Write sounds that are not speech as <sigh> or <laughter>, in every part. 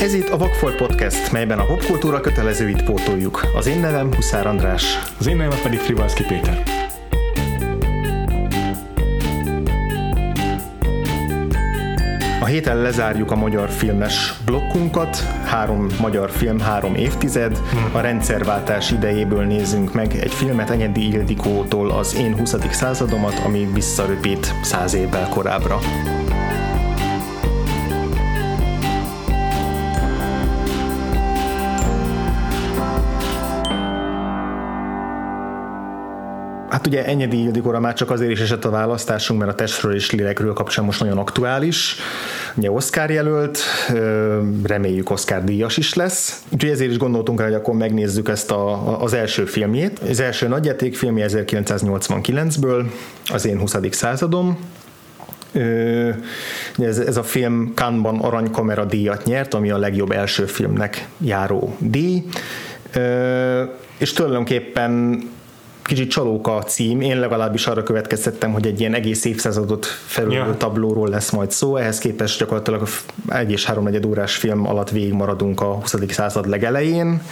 Ez itt a Vagfolt Podcast, melyben a popkultúra kötelezőit pótoljuk. Az én nevem Huszár András. Az én nevem pedig Frivalszki Péter. A héten lezárjuk a magyar filmes blokkunkat, három magyar film, három évtized. A rendszerváltás idejéből nézzünk meg egy filmet Enyedi Ildikótól az Én 20. századomat, ami visszaröpít száz évvel korábbra. Hát ugye Enyedi Ildikóra már csak azért is esett a választásunk, mert a testről és lélekről kapcsán most nagyon aktuális. Ugye Oscar jelölt, reméljük Oscar díjas is lesz. Úgyhogy ezért is gondoltunk rá, hogy akkor megnézzük ezt a, az első filmjét. Az első nagyjátékfilmje 1989-ből, az én 20. századom, ez, ez a film Cannes-ban aranykamera díjat nyert, ami a legjobb első filmnek járó díj, és tulajdonképpen kicsit csalóka a cím, én legalábbis arra következtettem, hogy egy ilyen egész évszázadot felülő ja. tablóról lesz majd szó, ehhez képest gyakorlatilag egy és háromnegyed órás film alatt végigmaradunk a 20. század legelején,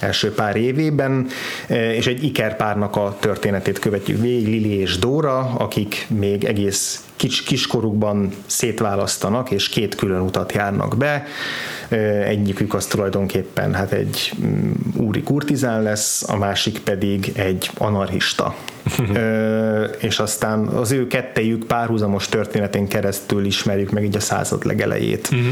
első pár évében, és egy ikerpárnak a történetét követjük végig, Lili és Dóra, akik még egész kis, kiskorukban szétválasztanak, és két külön utat járnak be. Egyikük az tulajdonképpen hát egy mm, úri kurtizán lesz, a másik pedig egy anarchista. <laughs> és aztán az ő kettejük párhuzamos történetén keresztül ismerjük meg így a század legelejét. Uh-huh.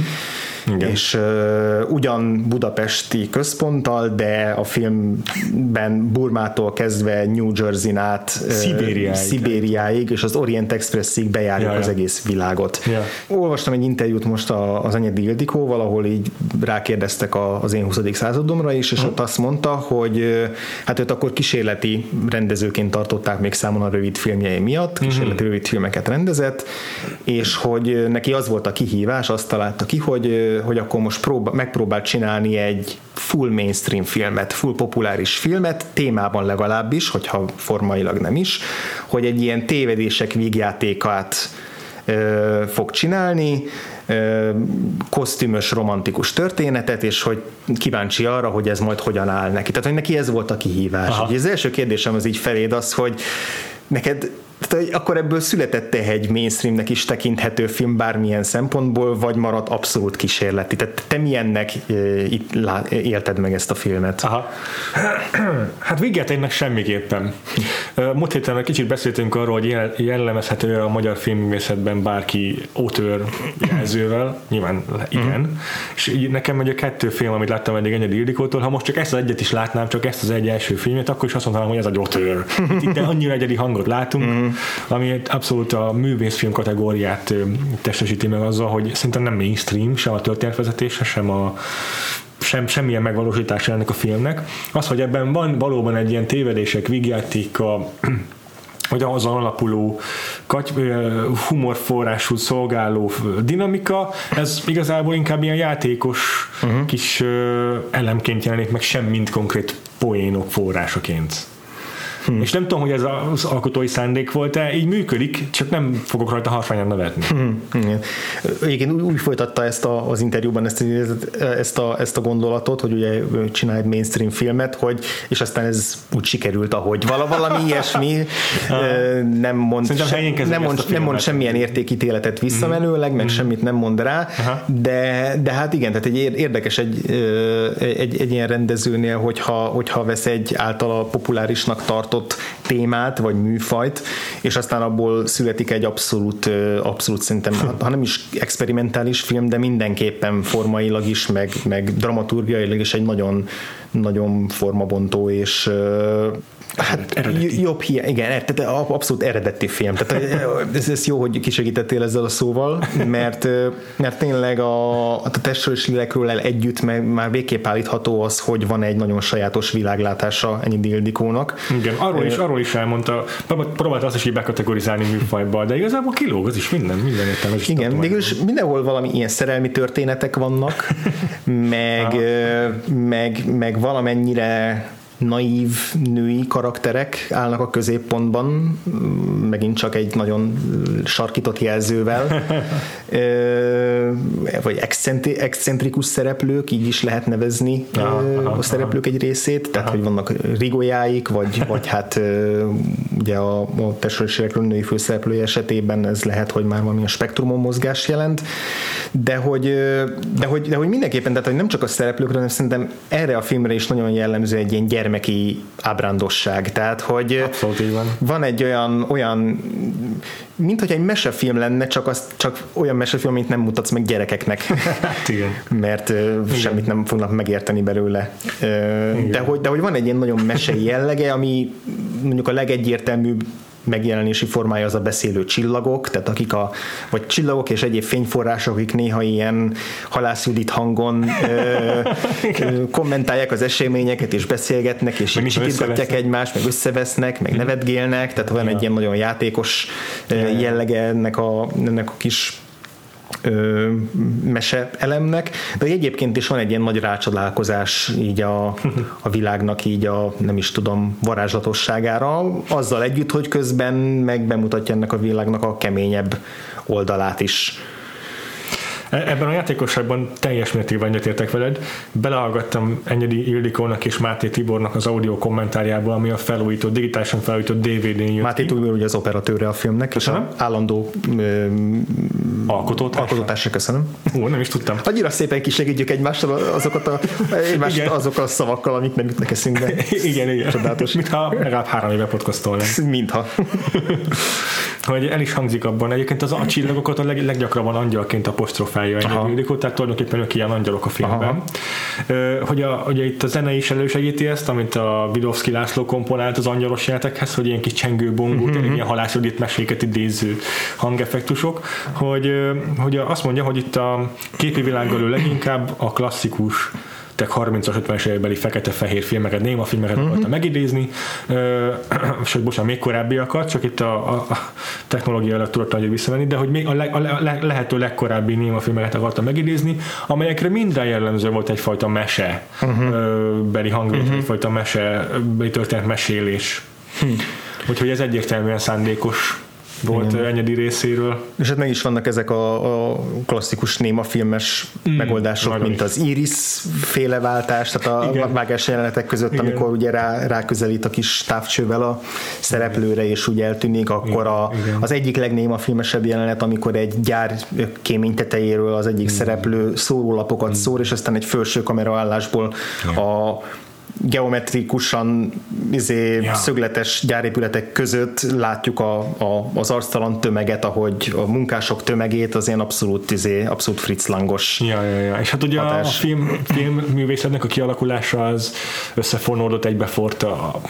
Igen. és uh, ugyan budapesti központtal, de a filmben Burmától kezdve New Jersey-n át Szibériáig, Szibériáig és az Orient Expressig bejárjuk ja, az ja. egész világot. Ja. Olvastam egy interjút most az Anyedi Ildikóval, ahol így rákérdeztek az én 20. századomra is, és uh-huh. ott azt mondta, hogy hát őt akkor kísérleti rendezőként tartották még számon a rövid filmjei miatt, kísérleti uh-huh. rövid filmeket rendezett, és hogy neki az volt a kihívás, azt találta ki, hogy hogy akkor most próba, megpróbált csinálni egy full mainstream filmet, full populáris filmet, témában legalábbis, hogyha formailag nem is, hogy egy ilyen tévedések vígjátékát fog csinálni, kosztümös, romantikus történetet, és hogy kíváncsi arra, hogy ez majd hogyan áll neki. Tehát, hogy neki ez volt a kihívás. Az első kérdésem az így feléd az, hogy neked tehát, akkor ebből született egy mainstreamnek is tekinthető film bármilyen szempontból, vagy maradt abszolút kísérleti? Tehát te milyennek itt élted meg ezt a filmet? Aha. Hát vigyáténnek semmiképpen. Múlt héten egy kicsit beszéltünk arról, hogy jellemezhető a magyar filmművészetben bárki ótőr jelzővel, nyilván igen, mm. és nekem egy a kettő film, amit láttam eddig Enyedi Ildikótól, ha most csak ezt az egyet is látnám, csak ezt az egy első filmet, akkor is azt mondanám, hogy ez egy ótőr. Itt, itt annyira egyedi hangot látunk, mm ami abszolút a művészfilm kategóriát testesíti meg azzal, hogy szerintem nem mainstream, sem a történetvezetése, sem a sem, semmilyen megvalósítása ennek a filmnek. Az, hogy ebben van valóban egy ilyen tévedések, a <clears throat> vagy azon alapuló humorforrású szolgáló dinamika, ez igazából inkább ilyen játékos uh-huh. kis elemként jelenik meg, sem mint konkrét poénok forrásaként. Hmm. És nem tudom, hogy ez az alkotói szándék volt-e, így működik, csak nem fogok rajta harfányan nevetni. Hmm. Igen. Igen, úgy, folytatta ezt a, az interjúban ezt, ezt, a, ezt a gondolatot, hogy ugye csinál egy mainstream filmet, hogy, és aztán ez úgy sikerült, ahogy vala, valami <laughs> ilyesmi, nem mond, sem, nem, mond, nem mond semmilyen értékítéletet visszamenőleg, meg hmm. semmit nem mond rá, de, de hát igen, tehát egy érdekes egy, egy, egy ilyen rendezőnél, hogyha, hogyha vesz egy általa populárisnak tart tartott témát, vagy műfajt, és aztán abból születik egy abszolút, abszolút szerintem, ha nem is experimentális film, de mindenképpen formailag is, meg, meg dramaturgiailag is egy nagyon, nagyon formabontó és Hát eredeti. jobb hiány, igen, tehát abszolút eredeti film. Tehát ez, ez jó, hogy kisegítettél ezzel a szóval, mert, mert tényleg a, a testről és lélekről el együtt meg már végképp állítható az, hogy van egy nagyon sajátos világlátása ennyi Dildikónak. Igen, arról is, arról is elmondta, próbálta azt is így bekategorizálni műfajba, de igazából kilóg, az is minden, minden értelmes. Igen, mégis mindenhol valami ilyen szerelmi történetek vannak, <laughs> meg, meg, meg valamennyire naív női karakterek állnak a középpontban, megint csak egy nagyon sarkított jelzővel, <laughs> vagy excentrikus szereplők, így is lehet nevezni aha, a szereplők aha. egy részét, tehát aha. hogy vannak rigójáik, vagy, vagy hát ugye a, a testőrségekről női főszereplői esetében ez lehet, hogy már valami a spektrumon mozgás jelent, de hogy, de hogy, de hogy mindenképpen, tehát hogy nem csak a szereplőkre, hanem szerintem erre a filmre is nagyon jellemző egy ilyen gyermeki ábrándosság. Tehát, hogy Abszolút van. van egy olyan, olyan mint hogy egy mesefilm lenne, csak, az, csak olyan mesefilm, amit nem mutatsz meg gyerekeknek. Hát igen. <laughs> Mert uh, semmit nem fognak megérteni belőle. Uh, de, hogy, de hogy van egy ilyen nagyon mesei jellege, ami mondjuk a legegyértelműbb megjelenési formája az a beszélő csillagok, tehát akik a, vagy csillagok és egyéb fényforrások, akik néha ilyen halászjudit hangon ö, <laughs> kommentálják az eseményeket, és beszélgetnek, és sikítgatják egymást, meg összevesznek, meg nevetgélnek, tehát van egy ilyen nagyon játékos jellege ennek a, ennek a kis ö, mese elemnek, de egyébként is van egy ilyen nagy rácsodálkozás így a, a világnak így a nem is tudom varázslatosságára, azzal együtt, hogy közben meg bemutatja ennek a világnak a keményebb oldalát is. Ebben a játékosságban teljes mértékben egyetértek veled. Belehallgattam Enyedi Ildikónak és Máté Tibornak az audio kommentárjából, ami a felújított, digitálisan felújított DVD-n jött Máté Tibor ugye az operatőre a filmnek, köszönöm. és állandó alkotótársa. alkotótársa, köszönöm. Ó, nem is tudtam. Annyira szépen kisegítjük egymással azokat a, egymást azokkal a szavakkal, amik nem jutnak eszünkbe. <laughs> igen, igen. Csodálatos. Mintha legalább három éve podcastolnánk. Mintha. <laughs> hogy el is hangzik abban. Egyébként az a csillagokat a leg, leggyakrabban angyalként apostrofálja egy Ildikó, tehát tulajdonképpen ők ilyen angyalok a filmben. Aha. Hogy a, ugye itt a zene is elősegíti ezt, amit a Vidovszki László komponált az angyalos játekhez, hogy ilyen kis csengő bongó, mm-hmm. ilyen halászodít meséket idéző hangeffektusok, hogy, hogy azt mondja, hogy itt a képi világgal leginkább a klasszikus tek 30-as, 50-es évekbeli fekete-fehér filmeket, néma filmeket mm-hmm. akarta megidézni, <clears throat> sőt, bocsánat, még korábbiakat, csak itt a, a, a technológia tudott nagyon visszavenni, de hogy még a, le, a le, lehető legkorábbi néma filmeket akarta megidézni, amelyekre minden jellemző volt egyfajta mese uh-huh. beli hangvét, uh-huh. egyfajta mese, beli történet mesélés. Hm. Úgyhogy ez egyértelműen szándékos volt Igen. Enyedi részéről. És hát meg is vannak ezek a, a klasszikus némafilmes mm, megoldások, mint az Iris féle váltás, tehát a Igen. vágás jelenetek között, Igen. amikor ugye rá, ráközelít a kis távcsővel a szereplőre, és úgy eltűnik, akkor a, az egyik legnémafilmesebb jelenet, amikor egy gyár kémény tetejéről az egyik Igen. szereplő szórólapokat szór, és aztán egy felső kameraállásból a geometrikusan izé, ja. szögletes gyárépületek között látjuk a, a, az arctalan tömeget, ahogy a munkások tömegét, az ilyen abszolút, izé, abszolút fritzlangos ja, ja, ja. És hát ugye hatás. a film, filmművészetnek a kialakulása az összefonódott egybefort a,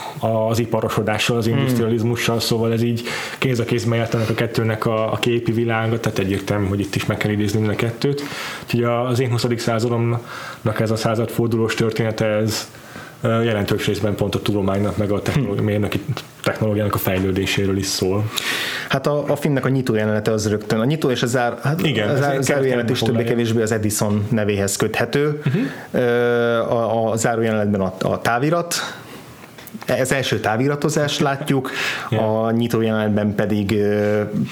az iparosodással, az industrializmussal, hmm. szóval ez így kéz a kézben járt a kettőnek a, a képi világa, tehát egyértelmű, hogy itt is meg kell idézni a kettőt. Úgyhogy az én 20. századomnak ez a századfordulós története, ez jelentős részben pont a tudománynak, meg a technológiának, technológiának a fejlődéséről is szól. Hát a, a filmnek a nyitó jelenete az rögtön. A nyitó és a zár, hát Igen, a zár, záró jelenet is többé-kevésbé az Edison nevéhez köthető. Uh-huh. A, a záró jelenetben a, a távirat, ez első táviratozást látjuk, yeah. a nyitó jelenetben pedig,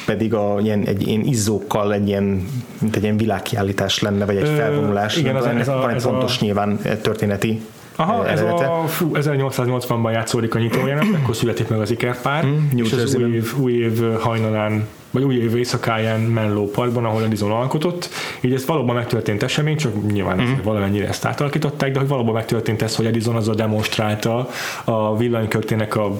pedig a, ilyen, egy ilyen izzókkal egy ilyen, mint egy ilyen világkiállítás lenne, vagy egy felvonulás. Igen, ez, ez, a, van egy ez fontos a... nyilván történeti Aha, ez a, fú, 1880-ban játszódik a nyitójelenet, akkor születik meg az ikerpár, mm, és az új év, új év hajnalán vagy új év éjszakáján Menlo Parkban, ahol Edison alkotott. Így ez valóban megtörtént esemény, csak nyilván mm. valamennyire ezt átalakították, de hogy valóban megtörtént ez, hogy Edison a demonstrálta a villanykörtének a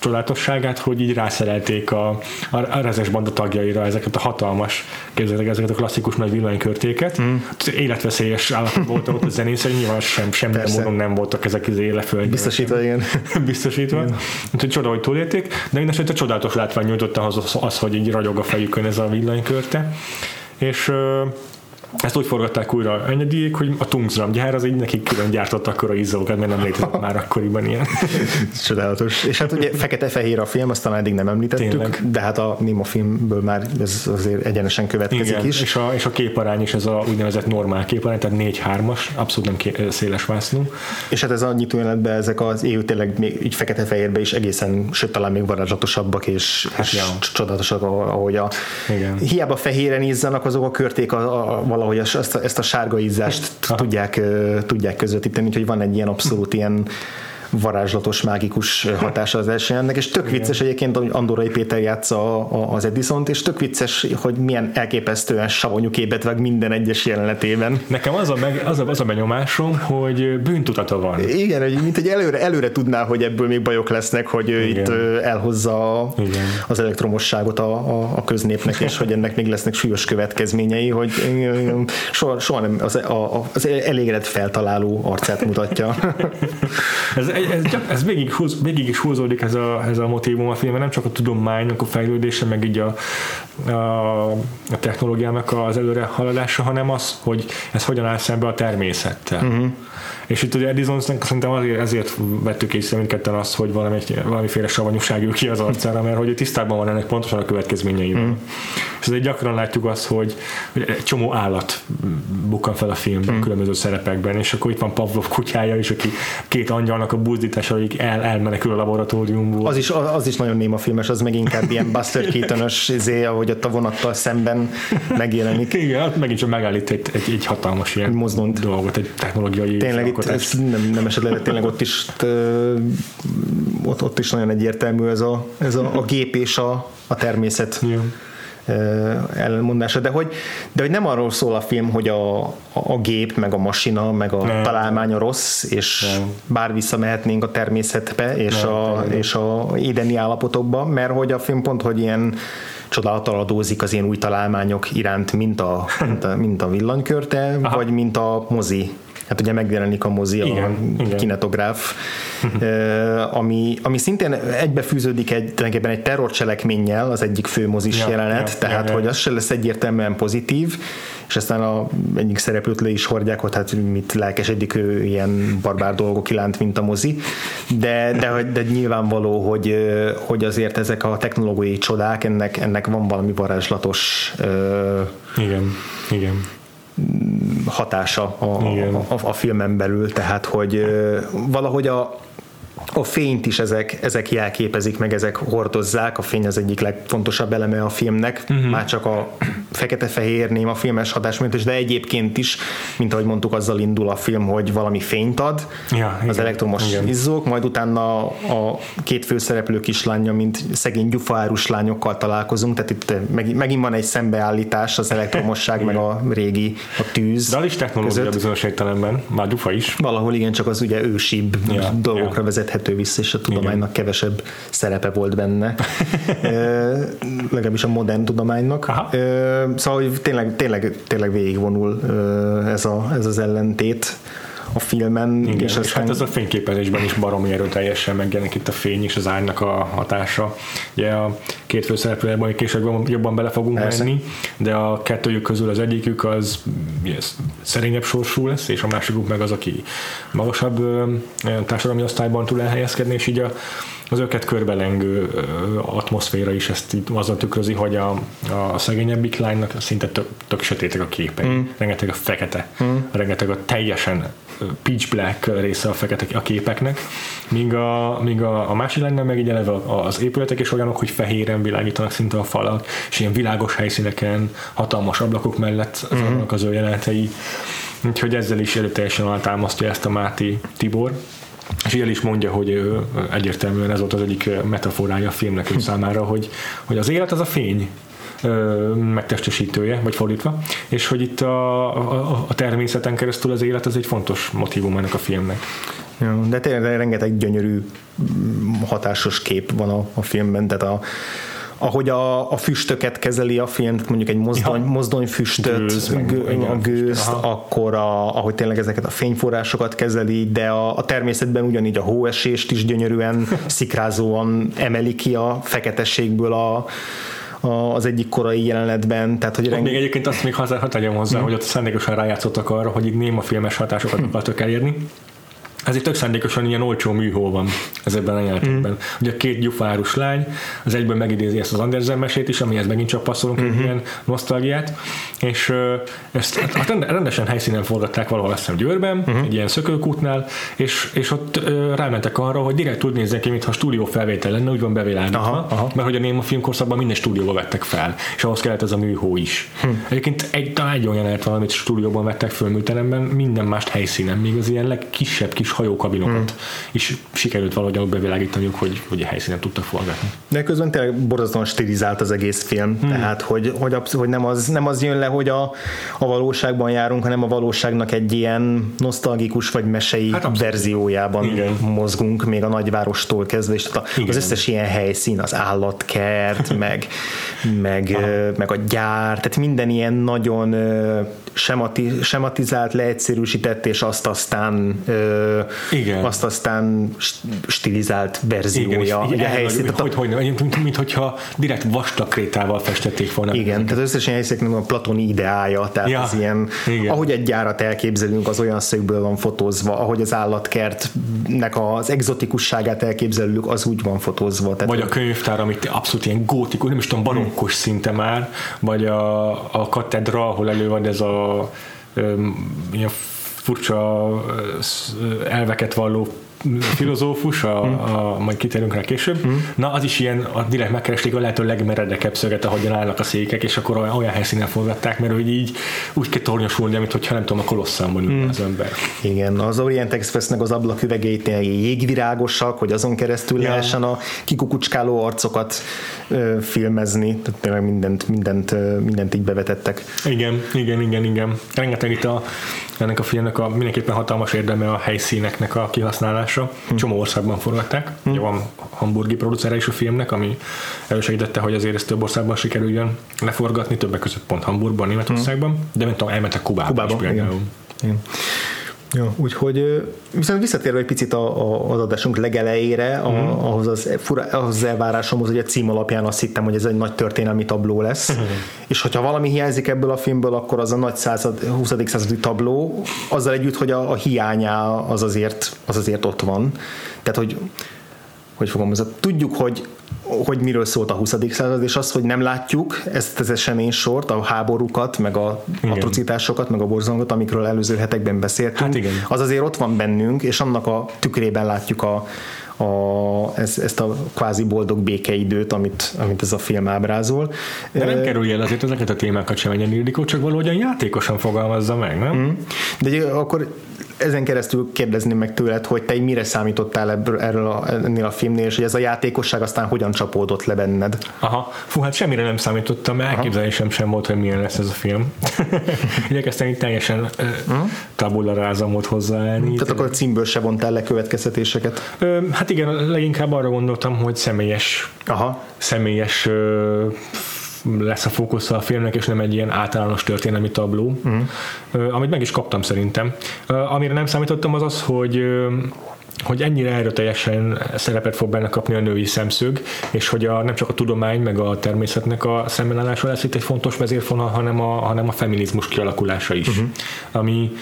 csodálatosságát, hogy így rászerelték a, a, a rezes banda tagjaira ezeket a hatalmas, képzeljétek ezeket a klasszikus nagy villanykörtéket. Mm. Életveszélyes állapot voltak ott a zenész, nyilván sem, semmi módon nem voltak ezek az éleföldjön. Biztosítva, igen. <laughs> Biztosítva. Igen. Úgyhogy csoda, hogy túlélték, de én esetleg csodálatos látvány nyújtott az, az, az, hogy így ragyog a fejükön ez a villanykörte. És ezt úgy forgatták újra enyediék, hogy a Tungsram gyár az így nekik külön gyártottak akkor a izzókat, mert nem létezett <laughs> már akkoriban ilyen. Csodálatos. És hát ugye fekete-fehér a film, azt talán eddig nem említettük, Tényleg. de hát a Nemo filmből már ez azért egyenesen következik Igen, is. És a, és a képarány is ez a úgynevezett normál képarány, tehát 4-3-as, abszolút nem ké, széles vászló. És hát ez a nyitójelenetben ezek az éjű tényleg még így fekete-fehérbe is egészen, sőt talán még varázslatosabbak és, hát, és ja. csodálatosak, ahogy a Igen. hiába fehéren izzanak, azok a körték a, a, valahogy ezt a, ezt a sárga ízást <laughs> tudják, tudják közvetíteni, úgyhogy van egy ilyen abszolút ilyen varázslatos, mágikus hatása az első ennek, és tök vicces egyébként, hogy Andorai Péter játsza az edison és tök vicces, hogy milyen elképesztően savanyú képet veg minden egyes jelenetében. Nekem az a, meg, az a, az a benyomásom, hogy bűntudata van. Igen, hogy mint hogy előre, előre tudná, hogy ebből még bajok lesznek, hogy Igen. itt elhozza Igen. az elektromosságot a, a, a köznépnek, és hogy ennek még lesznek súlyos következményei, hogy soha, soha nem az, a, az elégedett feltaláló arcát mutatja. ez, ez, ez végig, húz, végig is húzódik ez a, ez a motivum a filmben, nem csak a tudománynak a fejlődése, meg így a, a, a technológiának az előre haladása, hanem az, hogy ez hogyan áll szembe a természettel. Uh-huh. És itt ugye Edisonnak szerintem azért, ezért vettük észre mindketten azt, hogy valami, valamiféle savanyúság jön ki az arcára, mert hogy tisztában van ennek pontosan a következményei. Mm. És azért gyakran látjuk azt, hogy, hogy egy csomó állat bukkan fel a filmben, mm. különböző szerepekben, és akkor itt van Pavlov kutyája is, aki két angyalnak a buzdítása, akik el, elmenekül a laboratóriumból. Az is, az is nagyon néma filmes, az meg inkább ilyen <laughs> Buster Keaton-ös izé, ahogy ott a vonattal szemben megjelenik. Igen, megint csak megállít egy, egy, egy hatalmas ilyen Mozdont. dolgot, egy technológiai Tényleg itt ez nem, nem esetleg, tényleg ott is ott, ott is nagyon egyértelmű ez a, ez a, a gép és a, a természet. Yeah ellenmondása, de hogy, de hogy nem arról szól a film, hogy a, a gép, meg a masina, meg a nem. találmány a rossz, és nem. bár visszamehetnénk a természetbe, és, nem, a, nem. és a édeni állapotokba, mert hogy a film pont, hogy ilyen csodálattal adózik az ilyen új találmányok iránt, mint a, mint a, mint a villanykörte, Aha. vagy mint a mozi hát ugye megjelenik a mozi, igen, a igen. kinetográf, ami, ami szintén egybefűződik egy, tulajdonképpen egy terrorcselekménnyel az egyik fő mozis ja, jelenet, ja, tehát ja, hogy ja. az se lesz egyértelműen pozitív, és aztán a egyik szereplőt le is hordják, hogy hát mit lelkesedik ő ilyen barbár dolgok iránt, mint a mozi, de, de, de nyilvánvaló, hogy, hogy azért ezek a technológiai csodák, ennek, ennek van valami varázslatos igen, igen hatása a, a, a, a filmen belül, tehát hogy valahogy a, a fényt is ezek, ezek jelképezik, meg ezek hordozzák. A fény az egyik legfontosabb eleme a filmnek, uh-huh. már csak a fekete-fehér néma filmes hatás miatt, de egyébként is, mint ahogy mondtuk, azzal indul a film, hogy valami fényt ad, ja, az igen, elektromos igen. izzók, majd utána a két főszereplő kislánya, mint szegény gyufaárus lányokkal találkozunk, tehát itt megint van egy szembeállítás az elektromosság, meg <laughs> a régi, a tűz. De az is technológia bizonyos értelemben, már gyufa is. Valahol igen, csak az ugye ősibb ja, dolgokra ja. Vezethető vissza, és a tudománynak igen. kevesebb szerepe volt benne. <laughs> legalábbis a modern tudománynak. Aha szóval hogy tényleg, tényleg, tényleg végigvonul ez, a, ez az ellentét a filmen. Igen, és, és aztán... hát ez a fényképezésben is baromi erőteljesen megjelenik itt a fény és az árnak a hatása. Ugye a két főszereplőben később jobban bele fogunk Persze. menni, de a kettőjük közül az egyikük az yes, szerényebb sorsú lesz, és a másikuk meg az, aki magasabb társadalmi osztályban tud elhelyezkedni, és így a az őket körbelengő atmoszféra is ezt azzal tükrözi, hogy a, a szegényebbik lánynak szinte tök, tök sötétek a képei, mm. rengeteg a fekete, mm. rengeteg a teljesen pitch black része a fekete a képeknek, míg a, míg a, a másik lenne meg így eleve az épületek is olyanok, hogy fehéren világítanak szinte a falak, és ilyen világos helyszíneken, hatalmas ablakok mellett az, mm. az ő jelenetei. Úgyhogy ezzel is erőteljesen alátámasztja ezt a Máti Tibor. És el is mondja, hogy egyértelműen ez volt az egyik metaforája a filmnek ő <laughs> számára, hogy, hogy az élet az a fény, megtestesítője, vagy fordítva, és hogy itt a, a, a természeten keresztül az élet az egy fontos motivum ennek a filmnek. Ja, de tényleg rengeteg gyönyörű hatásos kép van a, a filmben, tehát a, ahogy a, a füstöket kezeli a film, mondjuk egy mozdony, ja. mozdonyfüstöt, Gőz, gő, a gőzt, Aha. akkor a, ahogy tényleg ezeket a fényforrásokat kezeli, de a, a természetben ugyanígy a hóesést is gyönyörűen, <laughs> szikrázóan emeli ki a feketességből a, az egyik korai jelenetben. Tehát, hogy reng... Még egyébként azt még haza, hadd hozzá, mm. hogy ott szándékosan rájátszottak arra, hogy itt néma filmes hatásokat <laughs> akartak elérni ezért tök szándékosan ilyen olcsó műhó van ez ebben a játékban. Mm. Ugye a két gyufárus lány, az egyből megidézi ezt az Andersen mesét is, amihez megint csak passzolunk mm-hmm. egy ilyen nosztalgiát, és ezt hát rendesen helyszínen forgatták valahol azt hiszem Győrben, mm-hmm. egy ilyen szökőkútnál, és, és ott rámentek arra, hogy direkt úgy nézzen ki, mintha stúdió felvétel lenne, úgy van bevilágítva, aha, aha. mert hogy a Néma filmkorszakban minden stúdióba vettek fel, és ahhoz kellett ez a műhó is. Hm. Egyébként egy, talán egy olyan jelenet valamit stúdióban vettek föl műteremben, minden más helyszínen, még az ilyen legkisebb kis hajókabinokat hmm. is sikerült valahogy bevilágítaniuk, hogy, hogy a helyszínen tudtak forgatni. De közben tényleg borzasztóan stilizált az egész film, hmm. tehát hogy, hogy, hogy nem, az, nem az jön le, hogy a, a valóságban járunk, hanem a valóságnak egy ilyen nosztalgikus vagy mesei hát verziójában Igen. mozgunk, még a nagyvárostól kezdve, és a, az összes ilyen helyszín, az állatkert, <laughs> meg, meg, meg a gyár, tehát minden ilyen nagyon semati, sematizált, leegyszerűsített, és azt aztán Igen. azt aztán stilizált verziója. Igen, a helyszín, hogy, hogy, hogy, mint, mint, hogyha direkt vastag krétával festették volna. Igen, tehát összesen helyszínek a platoni ideája, tehát ja, az ilyen, igen. ahogy egy gyárat elképzelünk, az olyan szögből van fotózva, ahogy az állatkertnek az exotikusságát elképzelünk, az úgy van fotózva. Tehát vagy a könyvtár, amit abszolút ilyen gótikus, nem is tudom, barokkos szinte már, vagy a, a katedra, ahol elő van ez a ilyen furcsa elveket valló filozófus, a, a, majd kitérünk rá később. Mm. Na, az is ilyen, a direkt megkeresték a lehető legmeredekebb szöget, ahogyan állnak a székek, és akkor olyan, olyan helyszínen forgatták, mert hogy így úgy kell tornyosulni, mint hogyha nem tudom, a kolosszamban ül mm. az ember. Igen, az Orient Expressnek az ablaküvegeit jégvirágosak, hogy azon keresztül ja. lehessen a kikukucskáló arcokat ö, filmezni, tehát tényleg mindent, mindent, mindent így bevetettek. Igen, igen, igen, igen. Rengeteg itt a ennek a filmnek a mindenképpen hatalmas érdeme a helyszíneknek a kihasználása. Hm. Csomó országban forgatták. Hm. Ugye van hamburgi producere is a filmnek, ami elősegítette, hogy azért ezt több országban sikerüljön leforgatni, többek között pont Hamburgban, Németországban, hm. de nem tudom, elmentek Kubába, Kubába. Igen. Igen. Ja, úgyhogy viszont visszatérve egy picit a, a, az adásunk legelejére, a, mm. ahhoz, az, fura, ahhoz az elvárásomhoz, hogy a cím alapján azt hittem, hogy ez egy nagy történelmi tabló lesz, mm. és hogyha valami hiányzik ebből a filmből, akkor az a nagy század, 20. századi tabló, azzal együtt, hogy a, a hiányá az azért, az azért ott van. Tehát, hogy hogy fogom, tudjuk, hogy hogy miről szólt a 20. század, és az, hogy nem látjuk ezt az esemény sort, a háborúkat, meg a igen. atrocitásokat, meg a borzalmat, amikről előző hetekben beszéltünk, hát igen. az azért ott van bennünk, és annak a tükrében látjuk a, a, ezt, ezt a kvázi boldog békeidőt, amit, amit ez a film ábrázol. De nem kerülj el azért ezeket a témákat sem menjen Ildikó, csak valahogyan játékosan fogalmazza meg, nem? Mm. De akkor ezen keresztül kérdezném meg tőled, hogy te mire számítottál ebből, erről a, ennél a filmnél, és hogy ez a játékosság aztán hogyan csapódott le benned? Aha, fú, hát semmire nem számítottam, mert elképzelésem sem volt, hogy milyen lesz ez a film. <laughs> Igyekeztem itt teljesen uh-huh. tabula volt hozzáállni. Tehát akkor a címből se vontál le következtetéseket? Ö, hát igen, leginkább arra gondoltam, hogy személyes, Aha. személyes ö, lesz a fókusza a filmnek, és nem egy ilyen általános történelmi tabló, uh-huh. amit meg is kaptam szerintem. Amire nem számítottam az az, hogy hogy ennyire erőteljesen szerepet fog benne kapni a női szemszög, és hogy a, nem csak a tudomány, meg a természetnek a szembenállása lesz itt egy fontos vezérfonal, hanem a, hanem a feminizmus kialakulása is. Uh-huh. Ami,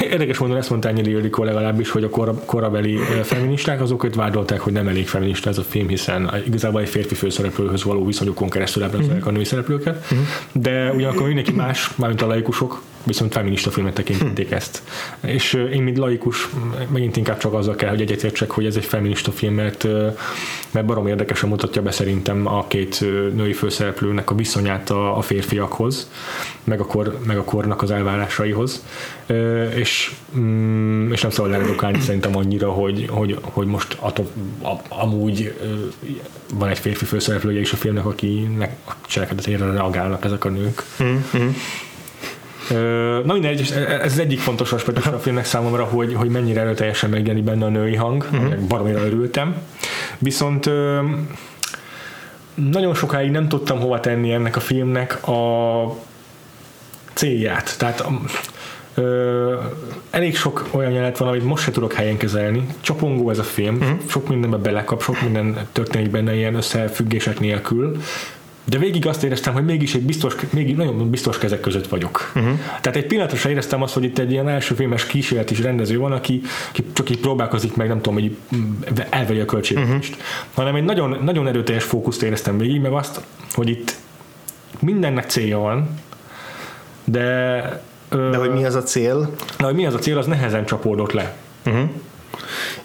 Érdekes módon ezt mondta Ennyi Ildikó legalábbis, hogy a kor, korabeli feministák azok őt vádolták, hogy nem elég feminista ez a film, hiszen igazából egy férfi főszereplőhöz való viszonyukon keresztül uh-huh. a női szereplőket. Uh-huh. De ugyanakkor mindenki más, mármint a laikusok, viszont feminista filmet tekintették hmm. ezt. És én, mint laikus, megint inkább csak azzal kell, hogy egyetértsek, hogy ez egy feminista film, mert, mert barom érdekesen mutatja be szerintem a két női főszereplőnek a viszonyát a, a férfiakhoz, meg a, kor, meg a kornak az elvárásaihoz. És, mm, és nem szabad leredukálni szerintem annyira, hogy, hogy, hogy most attól, amúgy van egy férfi főszereplője is a filmnek, akinek a cselekedetére reagálnak ezek a nők. Mm-hmm. Na mindegy, ez az egyik fontos aspektus a filmnek számomra, hogy, hogy mennyire erőteljesen megjelenik benne a női hang, uh-huh. baromira örültem. Viszont nagyon sokáig nem tudtam hova tenni ennek a filmnek a célját. Tehát Ö, elég sok olyan jelenet van, amit most se tudok helyen kezelni. Csapongó ez a film, uh-huh. sok mindenbe belekap, sok minden történik benne ilyen összefüggések nélkül de végig azt éreztem, hogy mégis egy biztos, még nagyon biztos kezek között vagyok. Uh-huh. Tehát egy pillanatra éreztem azt, hogy itt egy ilyen első filmes kísérlet is rendező van, aki, aki csak így próbálkozik meg, nem tudom, hogy elveri a költségvetést. Uh-huh. Hanem egy nagyon, nagyon erőteljes fókuszt éreztem végig, meg azt, hogy itt mindennek célja van, de... De hogy mi az a cél? De hogy mi az a cél, az nehezen csapódott le. Uh-huh.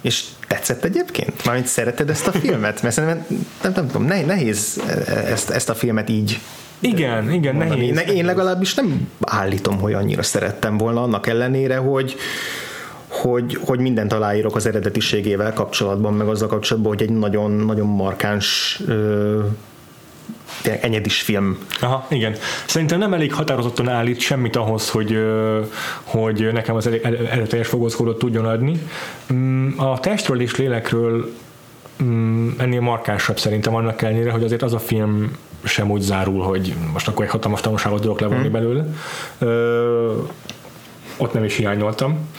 És tetszett egyébként? Mármint szereted ezt a filmet? Mert szerintem nem, nem tudom, nehéz ezt, ezt a filmet így igen, igen, mondani. nehéz. Én legalábbis nem állítom, hogy annyira szerettem volna, annak ellenére, hogy hogy, hogy mindent aláírok az eredetiségével kapcsolatban, meg azzal kapcsolatban, hogy egy nagyon, nagyon markáns ö, enyedis film. Aha, igen. Szerintem nem elég határozottan állít semmit ahhoz, hogy, hogy nekem az erőteljes fogózkodót tudjon adni. Mm, a testről és lélekről mm, ennél markánsabb szerintem annak ellenére, hogy azért az a film sem úgy zárul, hogy most akkor egy hatalmas tanulságot tudok levonni hmm. belőle. Ö, ott nem is hiányoltam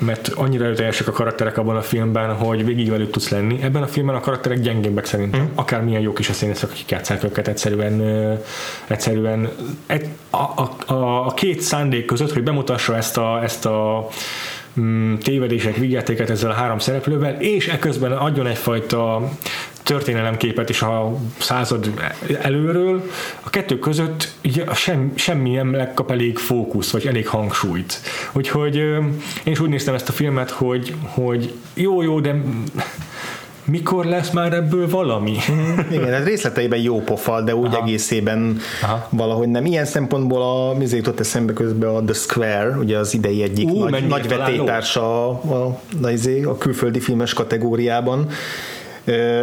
mert annyira erőteljesek a karakterek abban a filmben, hogy végig velük tudsz lenni. Ebben a filmben a karakterek gyengébbek szerintem. Mm. Akár milyen jók is a színészek, akik játszák őket, egyszerűen, egyszerűen egy, a, a, a, a, két szándék között, hogy bemutassa ezt a, ezt a mm, tévedések, vigyátéket ezzel a három szereplővel, és eközben adjon egyfajta történelemképet is a század előről, a kettő között sem, semmi nem kap elég fókusz, vagy elég hangsúlyt. Úgyhogy én is úgy néztem ezt a filmet, hogy, hogy jó, jó, de mikor lesz már ebből valami? Igen, ez részleteiben jó pofal, de úgy Aha. egészében Aha. valahogy nem. Ilyen szempontból a, mi jutott eszembe közben a The Square, ugye az idei egyik Ú, nagy, nagy vetétársa a, a, a, a külföldi filmes kategóriában,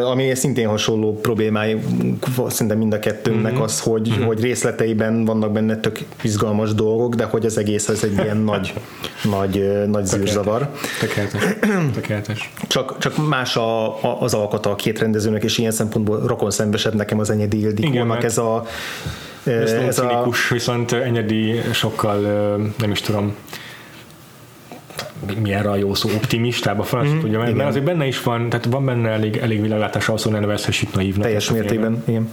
ami szintén hasonló problémái szerintem mind a kettőnknek mm-hmm. az, hogy, mm-hmm. hogy részleteiben vannak benne tök izgalmas dolgok, de hogy az egész az egy ilyen <laughs> nagy, nagy, nagy zűrzavar. Tökéletes. <clears throat> Tökéletes. Csak, csak más a, a, az alkata a két rendezőnek, és ilyen szempontból rokon szembesebb nekem az Enyedi Ildikónak ez a ez, ez a... viszont Enyedi sokkal nem is tudom milyen a jó szó, optimistába, franc mm, tudja, mert, mert azért benne is van, tehát van benne elég, elég világlátás, ahhoz, hogy ne nevezhessük naívnak. Teljes mértékben, igen.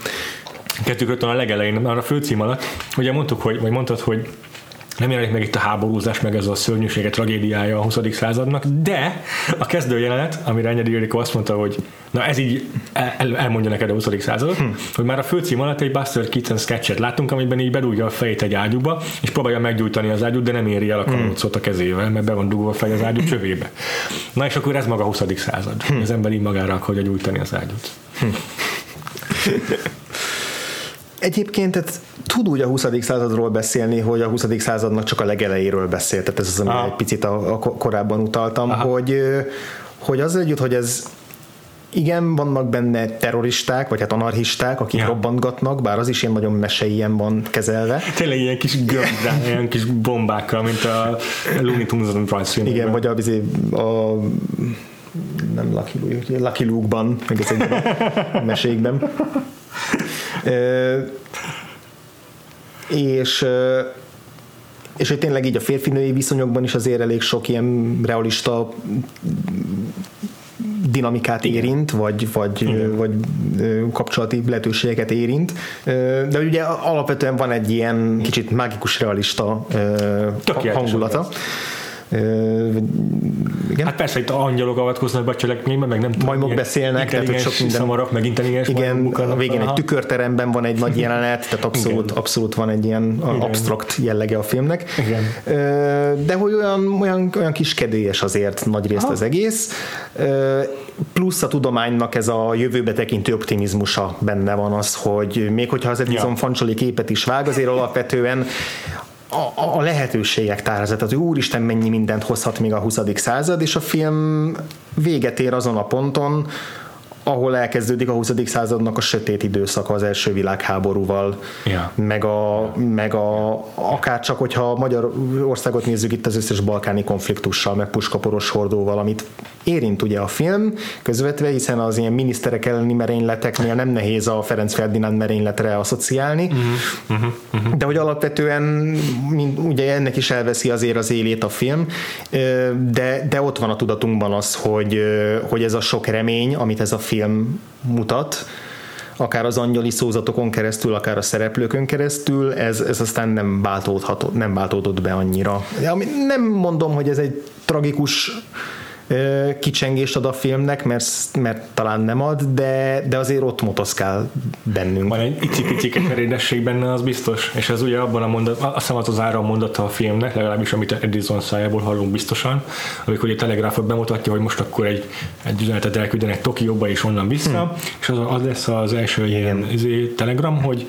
Kettő kötön a legelején, már a főcím alatt, ugye mondtuk, hogy, vagy mondtad, hogy nem jelenik meg itt a háborúzás, meg ez a szörnyűsége tragédiája a 20. századnak, de a kezdőjelenet, amire Enyedi Ildikó azt mondta, hogy na ez így el, elmondja neked a 20. századot, hm. hogy már a főcím alatt egy Buster Keaton sketchet láttunk, amiben így bedugja a fejét egy ágyúba, és próbálja meggyújtani az ágyút, de nem éri el a kamucot a kezével, mert be van dugva a fej az ágyú csövébe. Na és akkor ez maga a 20. század. Hm. Az ember így magára akarja gyújtani az ágyút. Hm. <laughs> Egyébként tehát tud úgy a 20. századról beszélni, hogy a 20. századnak csak a legelejéről beszél, tehát ez az, ami egy picit a, a korábban utaltam, hogy, hogy az együtt, hogy ez igen, vannak benne terroristák, vagy hát anarchisták, akik ja. robbantgatnak, bár az is ilyen nagyon meseien van kezelve. Tényleg ilyen kis gömbdán, <laughs> ilyen kis bombákkal, mint a Looney Tunes rajzfilmben. Igen, vagy a, a nem Lucky Lucky Luke-ban, meg ez egy <laughs> mesékben és és hogy tényleg így a férfinői viszonyokban is azért elég sok ilyen realista dinamikát Igen. érint, vagy, vagy, vagy kapcsolati lehetőségeket érint. De ugye alapvetően van egy ilyen kicsit mágikus realista Tökéletes hangulata. Az igen. Hát persze, itt angyalok avatkoznak be a cselekményben, meg nem tudom. Majmok beszélnek, tehát hogy sok minden. Szamarak, meg intelligens Igen, a végén aha. egy tükörteremben van egy nagy <laughs> jelenet, tehát abszolút, igen. abszolút van egy ilyen igen. abstrakt jellege a filmnek. Igen. De hogy olyan, olyan, olyan kis kedélyes azért nagy részt aha. az egész. Plusz a tudománynak ez a jövőbe tekintő optimizmusa benne van az, hogy még hogyha az Edison ja. fancsoli képet is vág, azért alapvetően a, a lehetőségek tárazat, az úristen mennyi mindent hozhat még a 20. század, és a film véget ér azon a ponton, ahol elkezdődik a 20. századnak a sötét időszaka az első világháborúval, ja. meg, a, meg a, akár csak, hogyha Magyarországot nézzük itt az összes balkáni konfliktussal, meg puskaporos hordóval, amit érint ugye a film közvetve, hiszen az ilyen miniszterek elleni merényleteknél nem nehéz a Ferenc Ferdinánd merényletre asszociálni, uh-huh, uh-huh, uh-huh. de hogy alapvetően mind, ugye ennek is elveszi azért az élét a film, de, de ott van a tudatunkban az, hogy, hogy ez a sok remény, amit ez a film mutat, akár az angyali szózatokon keresztül, akár a szereplőkön keresztül, ez, ez aztán nem váltódhatott, nem váltódott be annyira. Ami nem mondom, hogy ez egy tragikus kicsengést ad a filmnek, mert, mert talán nem ad, de, de azért ott motoszkál bennünk. Van egy icipici keserédesség benne, az biztos, és ez ugye abban a mondat, azt hiszem az ára mondata a filmnek, legalábbis amit Edison szájából hallunk biztosan, amikor a telegráfot bemutatja, hogy most akkor egy, egy üzenetet elküldenek Tokióba és onnan vissza, hmm. és az, az lesz az első ilyen izé, telegram, hogy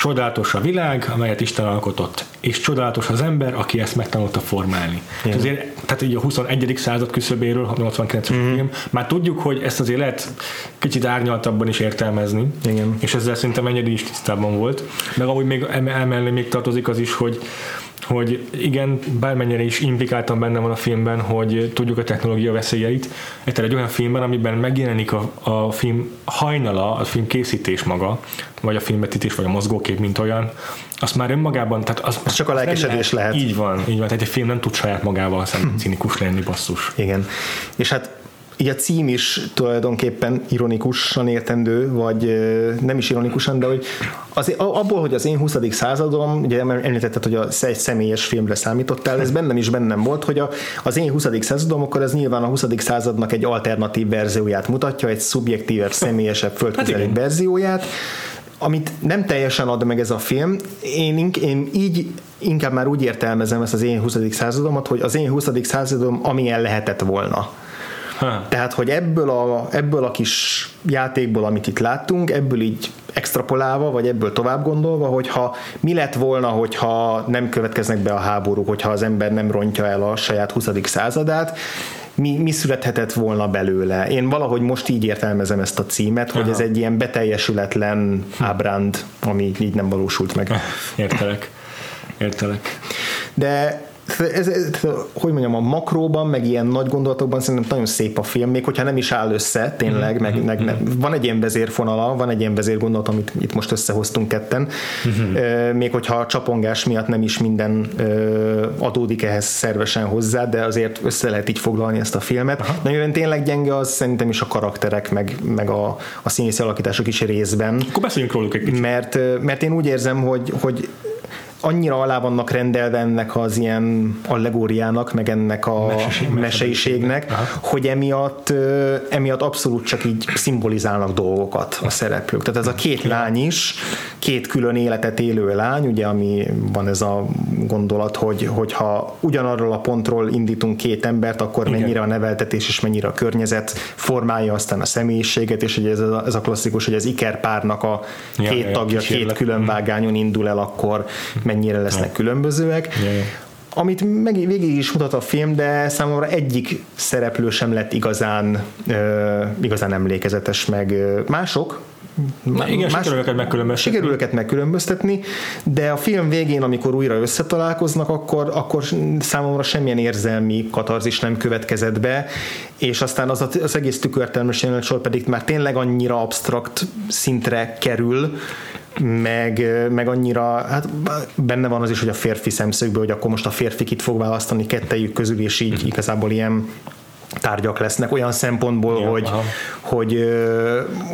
Csodálatos a világ, amelyet Isten alkotott, és csodálatos az ember, aki ezt megtanulta formálni. Igen. Azért, tehát így a 21. század küszöbéről, a 89-es mm. film, már tudjuk, hogy ezt azért lehet kicsit árnyaltabban is értelmezni, Igen. és ezzel szerintem ennyire is tisztában volt. Meg amúgy még emellé még tartozik az is, hogy hogy igen, bármennyire is implikáltan benne van a filmben, hogy tudjuk a technológia veszélyeit, egyszer egy olyan filmben, amiben megjelenik a, a film hajnala, a film készítés maga, vagy a filmvetítés, vagy a mozgókép, mint olyan, azt már önmagában, tehát az, az csak a lelkesedés lehet, lehet. Így van, így van, tehát egy film nem tud saját magával szemben cinikus lenni, basszus. Igen, és hát így a cím is tulajdonképpen ironikusan értendő, vagy nem is ironikusan, de hogy az, abból, hogy az én 20. századom, ugye említetted, hogy a egy személyes filmre számítottál, ez bennem is bennem volt, hogy a, az én 20. századom, akkor ez nyilván a 20. századnak egy alternatív verzióját mutatja, egy szubjektívebb, személyesebb, földközeli hát verzióját, amit nem teljesen ad meg ez a film, én, én így inkább már úgy értelmezem ezt az én 20. századomat, hogy az én 20. századom amilyen lehetett volna. Ha. <laughs> Tehát, hogy ebből a, ebből a kis játékból, amit itt láttunk, ebből így extrapolálva, vagy ebből tovább gondolva, hogyha mi lett volna, hogyha nem következnek be a háborúk, hogyha az ember nem rontja el a saját 20. századát, mi, mi születhetett volna belőle. Én valahogy most így értelmezem ezt a címet, Aha. hogy ez egy ilyen beteljesületlen ábránd, ami így nem valósult meg. Értelek. Értelek. De ez, ez, hogy mondjam, a makróban, meg ilyen nagy gondolatokban szerintem nagyon szép a film, még hogyha nem is áll össze, tényleg, mm-hmm. meg, meg mm-hmm. van egy ilyen vezérfonala, van egy ilyen vezérgondolat, amit itt most összehoztunk ketten, mm-hmm. még hogyha a csapongás miatt nem is minden adódik ehhez szervesen hozzá, de azért össze lehet így foglalni ezt a filmet. Aha. Nagyon tényleg gyenge az szerintem is a karakterek, meg, meg a, a színészi alakítások is részben. Akkor beszéljünk róluk egy kicsit. Mert, mert én úgy érzem, hogy, hogy annyira alá vannak rendelve ennek az ilyen allegóriának, meg ennek a Meseség, meseiségnek, hogy emiatt, emiatt abszolút csak így szimbolizálnak dolgokat a szereplők. Tehát ez a két lány is, két külön életet élő lány, ugye, ami van ez a gondolat, hogy, hogyha ugyanarról a pontról indítunk két embert, akkor Igen. mennyire a neveltetés és mennyire a környezet formálja aztán a személyiséget, és ugye ez a, ez a klasszikus, hogy az ikerpárnak a két ja, tagja ja, két külön vágányon indul el, akkor mennyire lesznek ja. különbözőek. Ja, ja amit meg, végig is mutat a film, de számomra egyik szereplő sem lett igazán, uh, igazán emlékezetes, meg uh, mások, Na, igen, más, sikerül őket megkülönböztetni. Sikerül őket megkülönböztetni, de a film végén, amikor újra összetalálkoznak, akkor, akkor számomra semmilyen érzelmi katarzis nem következett be, és aztán az, az egész tükörtelmes sor pedig már tényleg annyira absztrakt szintre kerül, meg, meg annyira, hát benne van az is, hogy a férfi szemszögből, hogy akkor most a férfi kit fog választani kettejük közül, és így mhm. igazából ilyen tárgyak lesznek olyan szempontból, ja, hogy, hogy,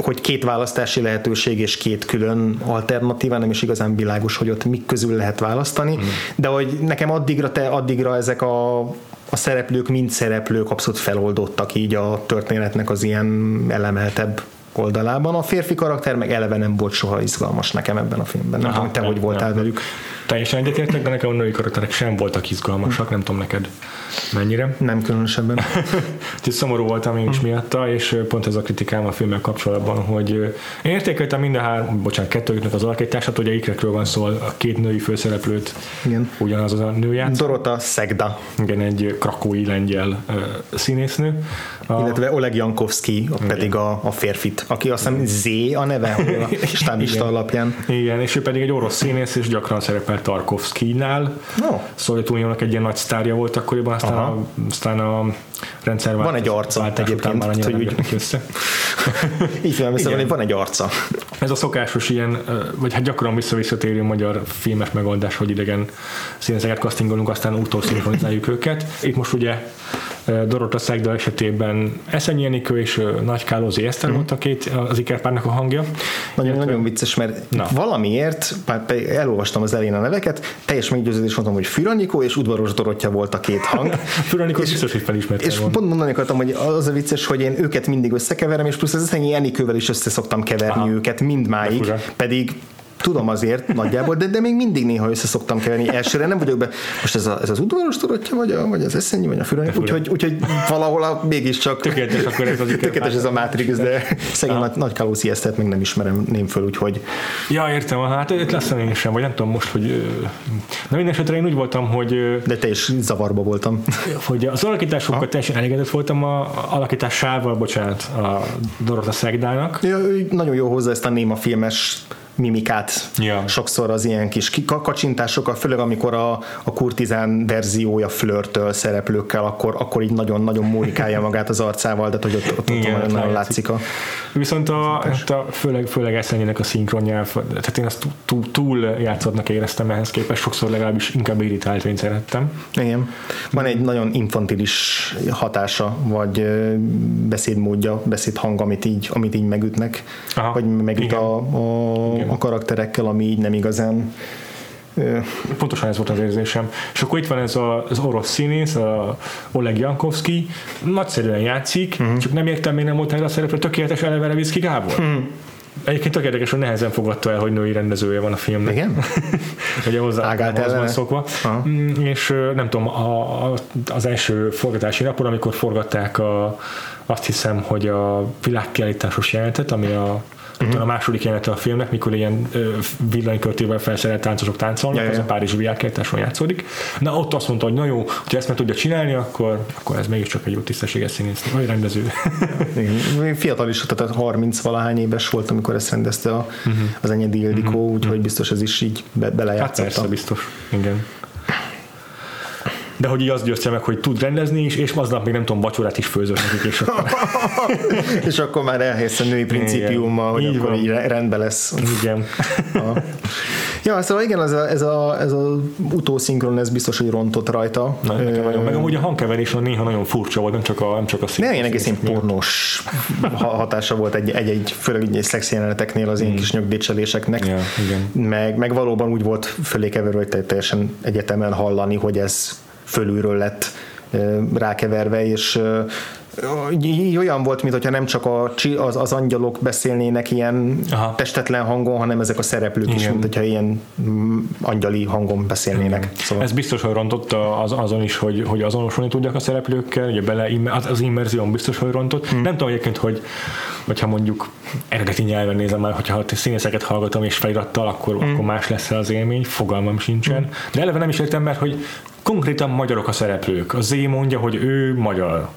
hogy két választási lehetőség és két külön alternatíva, nem is igazán világos, hogy ott mik közül lehet választani, mm. de hogy nekem addigra, te, addigra ezek a, a szereplők mind szereplők abszolút feloldottak így a történetnek az ilyen elemeltebb oldalában. A férfi karakter meg eleve nem volt soha izgalmas nekem ebben a filmben. Nem Aha, tudom, te nem, hogy voltál nem. velük. Teljesen egyetértek, de nekem a női karakterek sem voltak izgalmasak, nem tudom neked mennyire. Nem különösebben. <laughs> Úgyhogy szomorú voltam én is miatta, és pont ez a kritikám a filmmel kapcsolatban, hogy én értékeltem minden három, bocsánat, kettőjüknek az alakítását, ugye ikrekről van szó, a két női főszereplőt, Igen. ugyanaz az a nő játsz. Dorota Szegda. Igen, egy krakói lengyel színésznő. A... Illetve Oleg Jankowski, pedig a, a férfit, aki azt hiszem Z a neve, a <laughs> stábista alapján. Igen, és ő pedig egy orosz színész, és gyakran szerepel Tarkovsky-nál. No. Szovjetuniónak egy ilyen nagy sztárja volt akkoriban, aztán, a, aztán a rendszer Van egy arca egyébként, már hogy úgy... össze. <laughs> Így tudom hogy van egy arca. Ez a szokásos ilyen, vagy hát gyakran visszavisszatérő magyar filmes megoldás, hogy idegen színészeket castingolunk, aztán úttól szinkronizáljuk őket. Itt most ugye Dorota Szegda esetében Eszenyi Enikő és Nagy Kálózi Eszter volt a két, az ikerpárnak a hangja. Nagyon, nagyon vicces, mert Na. valamiért, elolvastam az elején a neveket, teljes meggyőződés mondtam, hogy Füranikó és Udvaros Dorottya volt a két hang. <laughs> Füranikó biztos, hogy felismertem És volna. pont mondani akartam, hogy az a vicces, hogy én őket mindig összekeverem, és plusz az Eszenyi Enikővel is össze szoktam keverni Aha. őket mindmáig, pedig tudom azért nagyjából, de, de még mindig néha össze szoktam keverni. Elsőre nem vagyok be, most ez, a, ez az udvaros Dorottya, vagy, a, vagy az Eszenyi, vagy a fura. úgyhogy, úgyhogy valahol a, mégiscsak Tökéletes akkor ez az tökéletes ez a Matrix, de szegény nagy, nagy Kalószi Esztert még nem ismerem ném föl, úgyhogy Ja, értem, hát itt lesz én sem, vagy nem tudom most, hogy... Na minden esetre én úgy voltam, hogy de te is zavarba voltam. hogy az alakításokkal teljesen elégedett voltam a alakításával, bocsánat, a Dorota Szegdának. Ja, nagyon jó hozzá ezt a néma filmes mimikát. Ja. Sokszor az ilyen kis ki- kacsintásokkal, főleg amikor a, a kurtizán verziója flörtöl szereplőkkel, akkor, akkor így nagyon-nagyon múrikálja magát az arcával, de hogy ott, ott, ott Igen, nagyon, látszik. a... Viszont a, hát a főleg, főleg Eszenyének a szinkronja, tehát én azt túl, túl, játszottnak éreztem ehhez képest, sokszor legalábbis inkább irritált, mint szerettem. Igen. Van egy nagyon infantilis hatása, vagy beszédmódja, beszédhang, amit így, amit így megütnek, Aha, vagy megüt igen. a, a, Igen. A karakterekkel, ami így nem igazán Pontosan ez volt az érzésem. És akkor itt van ez a, az orosz színész, a Oleg Jankowski, nagyszerűen játszik, uh-huh. csak nem értem, még nem volt erre a szerepre tökéletes eleve Levicki Gábor. Uh-huh. Egyébként tök érdekes, hogy nehezen fogadta el, hogy női rendezője van a filmnek. igen? <laughs> Ugye hozzá Ágált ahhoz van szokva. Aha. Mm, És nem tudom, a, a, az első forgatási napon, amikor forgatták a, azt hiszem, hogy a világkiállításos jelenetet, ami a uh-huh. a második jelenete a filmnek, mikor ilyen ö, villanykörtével felszerelt táncosok táncolnak, Ja, ja, az a ja. Párizsi világkiállításon játszódik. Na ott azt mondta, hogy na jó, hogyha ezt meg tudja csinálni, akkor, akkor ez mégiscsak egy jó tisztességes színész, vagy rendező. <laughs> Igen. Fiatal is, tehát 30 valahány éves volt, amikor ezt rendezte a, uh-huh. az Enyedi Ildikó, uh-huh. úgyhogy biztos ez is így be, Hát belejátszotta. persze, biztos. Igen. De hogy így azt győzte meg, hogy tud rendezni is, és aznap még nem tudom, vacsorát is főzött nekik, és akkor <laughs> és akkor már elhelyezte a női principiummal, hogy Így akkor van. így re- rendben lesz. igen. <laughs> Ja. ja, szóval igen, ez a, ez a, ez a utószinkron, ez biztos, hogy rontott rajta. Na, nekem nagyon, meg amúgy a hangkeverés a néha nagyon furcsa volt, nem csak a, nem csak a szín. Ne, ilyen egész ilyen pornos ha- hatása volt egy, egy, egy főleg egy szex jeleneteknél az én kis nyögdécseléseknek. Mm. Ja, igen. Meg, meg valóban úgy volt fölé keverő, hogy te- teljesen egyetemen hallani, hogy ez fölülről lett rákeverve, és olyan volt, mintha nem csak a, az, az angyalok beszélnének ilyen Aha. Testetlen hangon, hanem ezek a szereplők is, Igen. mint hogyha ilyen mm, angyali hangon beszélnének. Szóval. Ez biztos, hogy rontott az, azon is, hogy, hogy azonosulni tudják a szereplőkkel, ugye bele, az, az immerzión biztos, hogy rontott. Hmm. Nem tudom egyébként, hogy hogyha mondjuk eredeti nyelven nézem már, hogyha színészeket hallgatom és felirattal, akkor, hmm. akkor más lesz az élmény, fogalmam sincsen. Hmm. De eleve nem is értem, mert hogy konkrétan magyarok a szereplők. A Z mondja, hogy ő magyar.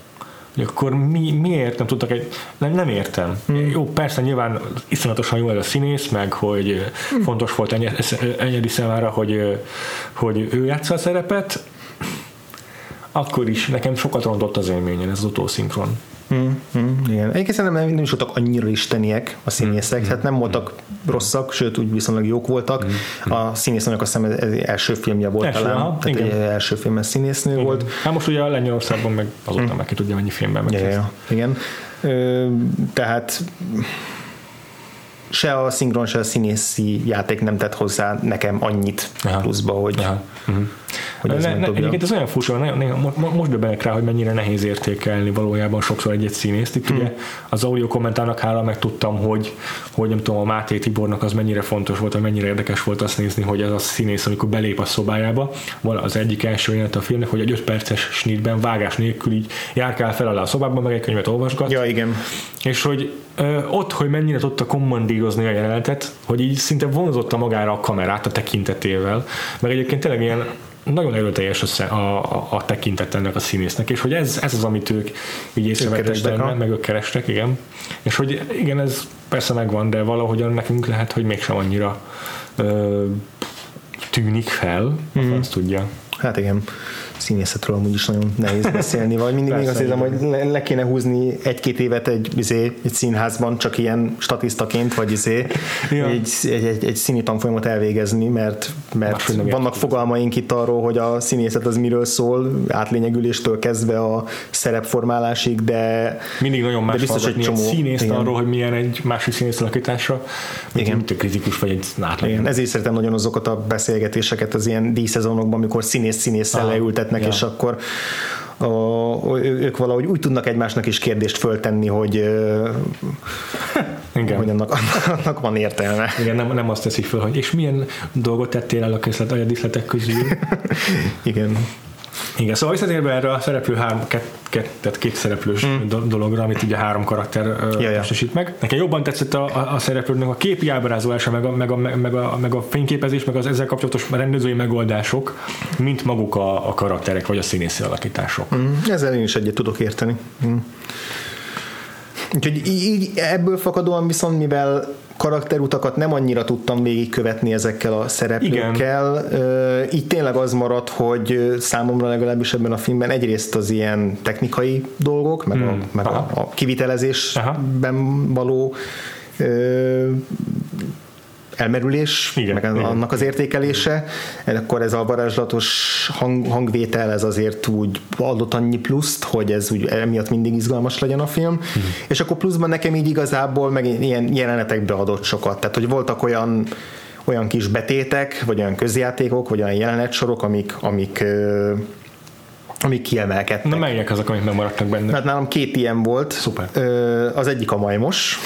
Hogy akkor mi, miért nem tudtak egy... Nem, nem értem. Hmm. Jó, persze nyilván iszonyatosan jó ez a színész, meg hogy hmm. fontos volt ennyi, ennyedi számára, hogy, hogy ő játsza a szerepet, akkor is nekem sokat rontott az élményen ez az utószinkron. Mm, mm, igen. Egyébként szerintem nem, nem is voltak annyira isteniek a színészek, tehát nem voltak rosszak, sőt úgy viszonylag jók voltak. A színésznőnek azt hiszem ez ez első filmje volt Első, talán, aha, tehát igen. egy első filmes színésznő volt. Hát most ugye a Lengyelországban meg azóta meg ki tudja mennyi filmben meg. Ja, ja. Igen. Ö, tehát se a szinkron, se a színészi játék nem tett hozzá nekem annyit Aha. pluszba, hogy, Aha. Uh-huh. Hogy ez ne, nem ne, egyébként ez olyan furcsa, nagyon, nagyon, mo- mo- most döbbenek rá, hogy mennyire nehéz értékelni valójában sokszor egy-egy színészt. Itt ugye az audio kommentárnak hála meg tudtam, hogy, hogy nem tudom, a Máté Tibornak az mennyire fontos volt, vagy mennyire érdekes volt azt nézni, hogy ez a színész, amikor belép a szobájába, vala az egyik első jelenet a filmnek, hogy egy 5 perces snitben vágás nélkül így járkál fel alá a szobában, meg egy könyvet olvasgat. Ja, igen. És hogy ö, ott, hogy mennyire tudta kommandírozni a jelenetet, hogy így szinte vonzotta magára a kamerát a tekintetével, meg egyébként tényleg ilyen nagyon erőteljes a, sze- a, a, a tekintet ennek a színésznek, és hogy ez, ez az, amit ők így észrevettek benne, ha? meg ők kerestek, igen. És hogy igen, ez persze megvan, de valahogyan nekünk lehet, hogy mégsem annyira ö, tűnik fel, mm. azt tudja. Hát igen, színészetről amúgy is nagyon nehéz beszélni, vagy mindig még azt hiszem, hogy le, le kéne húzni egy-két évet egy, izé, egy színházban, csak ilyen statisztaként, vagy izé, ja. egy, egy, egy, egy színi tanfolyamot elvégezni, mert, mert vannak fogalmaink itt arról, hogy a színészet az miről szól, átlényegüléstől kezdve a szerepformálásig, de mindig nagyon más de biztos, hogy csomó, színészt igen. arról, hogy milyen egy másik színész alakítása, igen. mint kritikus vagy egy átlag. Ezért szeretem nagyon azokat a beszélgetéseket az ilyen díszezonokban, amikor színész-színésszel leültetnek, ja. és akkor a, ők valahogy úgy tudnak egymásnak is kérdést föltenni, hogy, <laughs> Igen. hogy annak, annak van értelme. Igen, nem, nem azt teszik föl, hogy és milyen dolgot tettél el a készlet, a díszletek közül. <laughs> Igen. Igen, szóval visszatérve erre a szereplő három, két, két, tehát két szereplős mm. dologra, amit ugye három karakter testesít meg. Nekem jobban tetszett a, a, a szereplőnek a képi ábrázolása, meg a, meg, a, meg, a, meg a fényképezés, meg az ezzel kapcsolatos rendezői megoldások, mint maguk a, a karakterek, vagy a színészi alakítások. Mm. Ezzel én is egyet tudok érteni. Mm. Úgyhogy így ebből fakadóan viszont, mivel karakterutakat nem annyira tudtam végigkövetni ezekkel a szereplőkkel. Igen. Így tényleg az maradt, hogy számomra legalábbis ebben a filmben egyrészt az ilyen technikai dolgok, meg, hmm. a, meg a, a kivitelezésben Aha. való elmerülés, Igen, meg igen, annak az értékelése, igen. akkor ez a varázslatos hang, hangvétel, ez azért úgy adott annyi pluszt, hogy ez úgy emiatt mindig izgalmas legyen a film, igen. és akkor pluszban nekem így igazából meg ilyen jelenetekbe adott sokat, tehát hogy voltak olyan olyan kis betétek, vagy olyan közjátékok, vagy olyan jelenetsorok, amik, amik amik kiemelkedtek. Na melyek azok, amik megmaradtak benne? Hát nálam két ilyen volt. Szuper. Az egyik a majmos.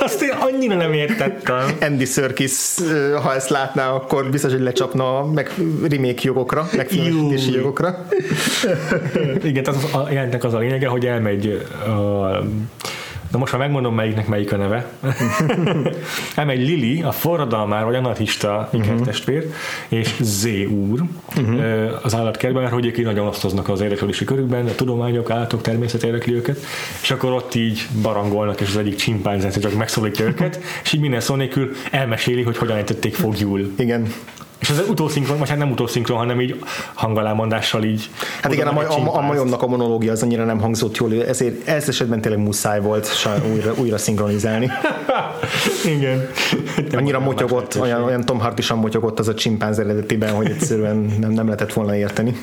Azt én annyira nem értettem. Andy Serkis, ha ezt látná, akkor biztos, hogy lecsapna meg remake jogokra, meg filmesítési jogokra. Igen, tehát az, a jelentnek az a lényege, hogy elmegy uh, Na most már megmondom, melyiknek melyik a neve. <laughs> Elmegy Lili, a forradalmár, vagy anarchista ikertestvér, uh-huh. és Z úr uh-huh. az állatkertben, mert hogy ők nagyon osztoznak az érdeklődési körükben, a tudományok, állatok, természet érdekli őket, és akkor ott így barangolnak, és az egyik csimpánzát csak megszólítja őket, és így minden szó nélkül elmeséli, hogy hogyan ejtették fogjul. Igen. És az utószinkron, vagy hát nem utószinkron, hanem így hangalámondással így. Hát igen, a, a, a majomnak a monológia az annyira nem hangzott jól, ezért ez esetben tényleg muszáj volt újra, újra szinkronizálni. <laughs> igen. <laughs> Annyira motyogott, olyan, olyan Tom Hardy-san motyogott az a csimpánz eredetiben, hogy egyszerűen nem, nem lehetett volna érteni.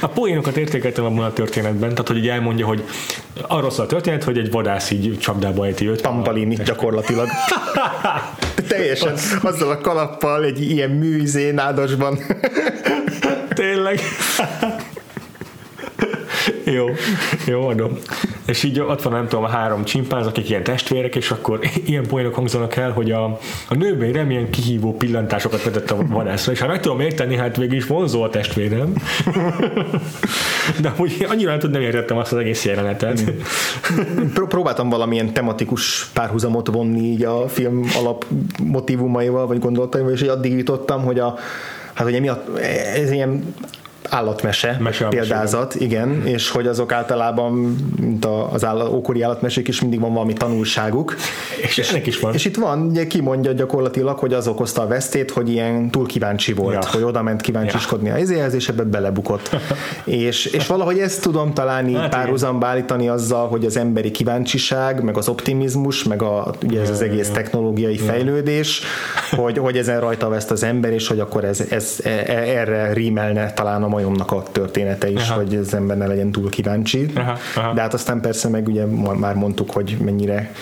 A poénokat értékeltem abban a történetben, tehát hogy így elmondja, hogy arról szól a történet, hogy egy vadász így csapdába ejti őt. Pambalini gyakorlatilag. <laughs> Teljesen azzal a kalappal egy ilyen műzén nádasban. Tényleg. Jó, jó, adom. És így ott van, nem tudom, a három csimpánz, akik ilyen testvérek, és akkor <laughs> ilyen poénok hangzanak el, hogy a, a nővérem ilyen kihívó pillantásokat vetett a vadászra, és ha meg tudom érteni, hát végül is vonzó a testvérem. <laughs> De úgy annyira nem nem értettem azt az egész jelenetet. Próbáltam valamilyen tematikus párhuzamot vonni így a film alap motivumaival, vagy gondolataival, és addig jutottam, hogy a hát ugye mi a, ez ilyen állatmese Mese példázat, igen, és hogy azok általában, mint az állat, ókori állatmesék is mindig van valami tanulságuk. És, és ennek is van. És itt van, ugye kimondja gyakorlatilag, hogy az okozta a vesztét, hogy ilyen túl kíváncsi volt, ja. hogy oda ment kíváncsiskodni ja. a izéhez, és ebbe belebukott. és, és valahogy ezt tudom talán így hát párhuzamba állítani azzal, hogy az emberi kíváncsiság, meg az optimizmus, meg a, ugye ez az egész technológiai ja. fejlődés, hogy, hogy ezen rajta veszt az ember, és hogy akkor ez, ez e, e, erre rímelne talán a majomnak a története is, aha. hogy az ember ne legyen túl kíváncsi. Aha, aha. De hát aztán persze meg ugye már mondtuk, hogy mennyire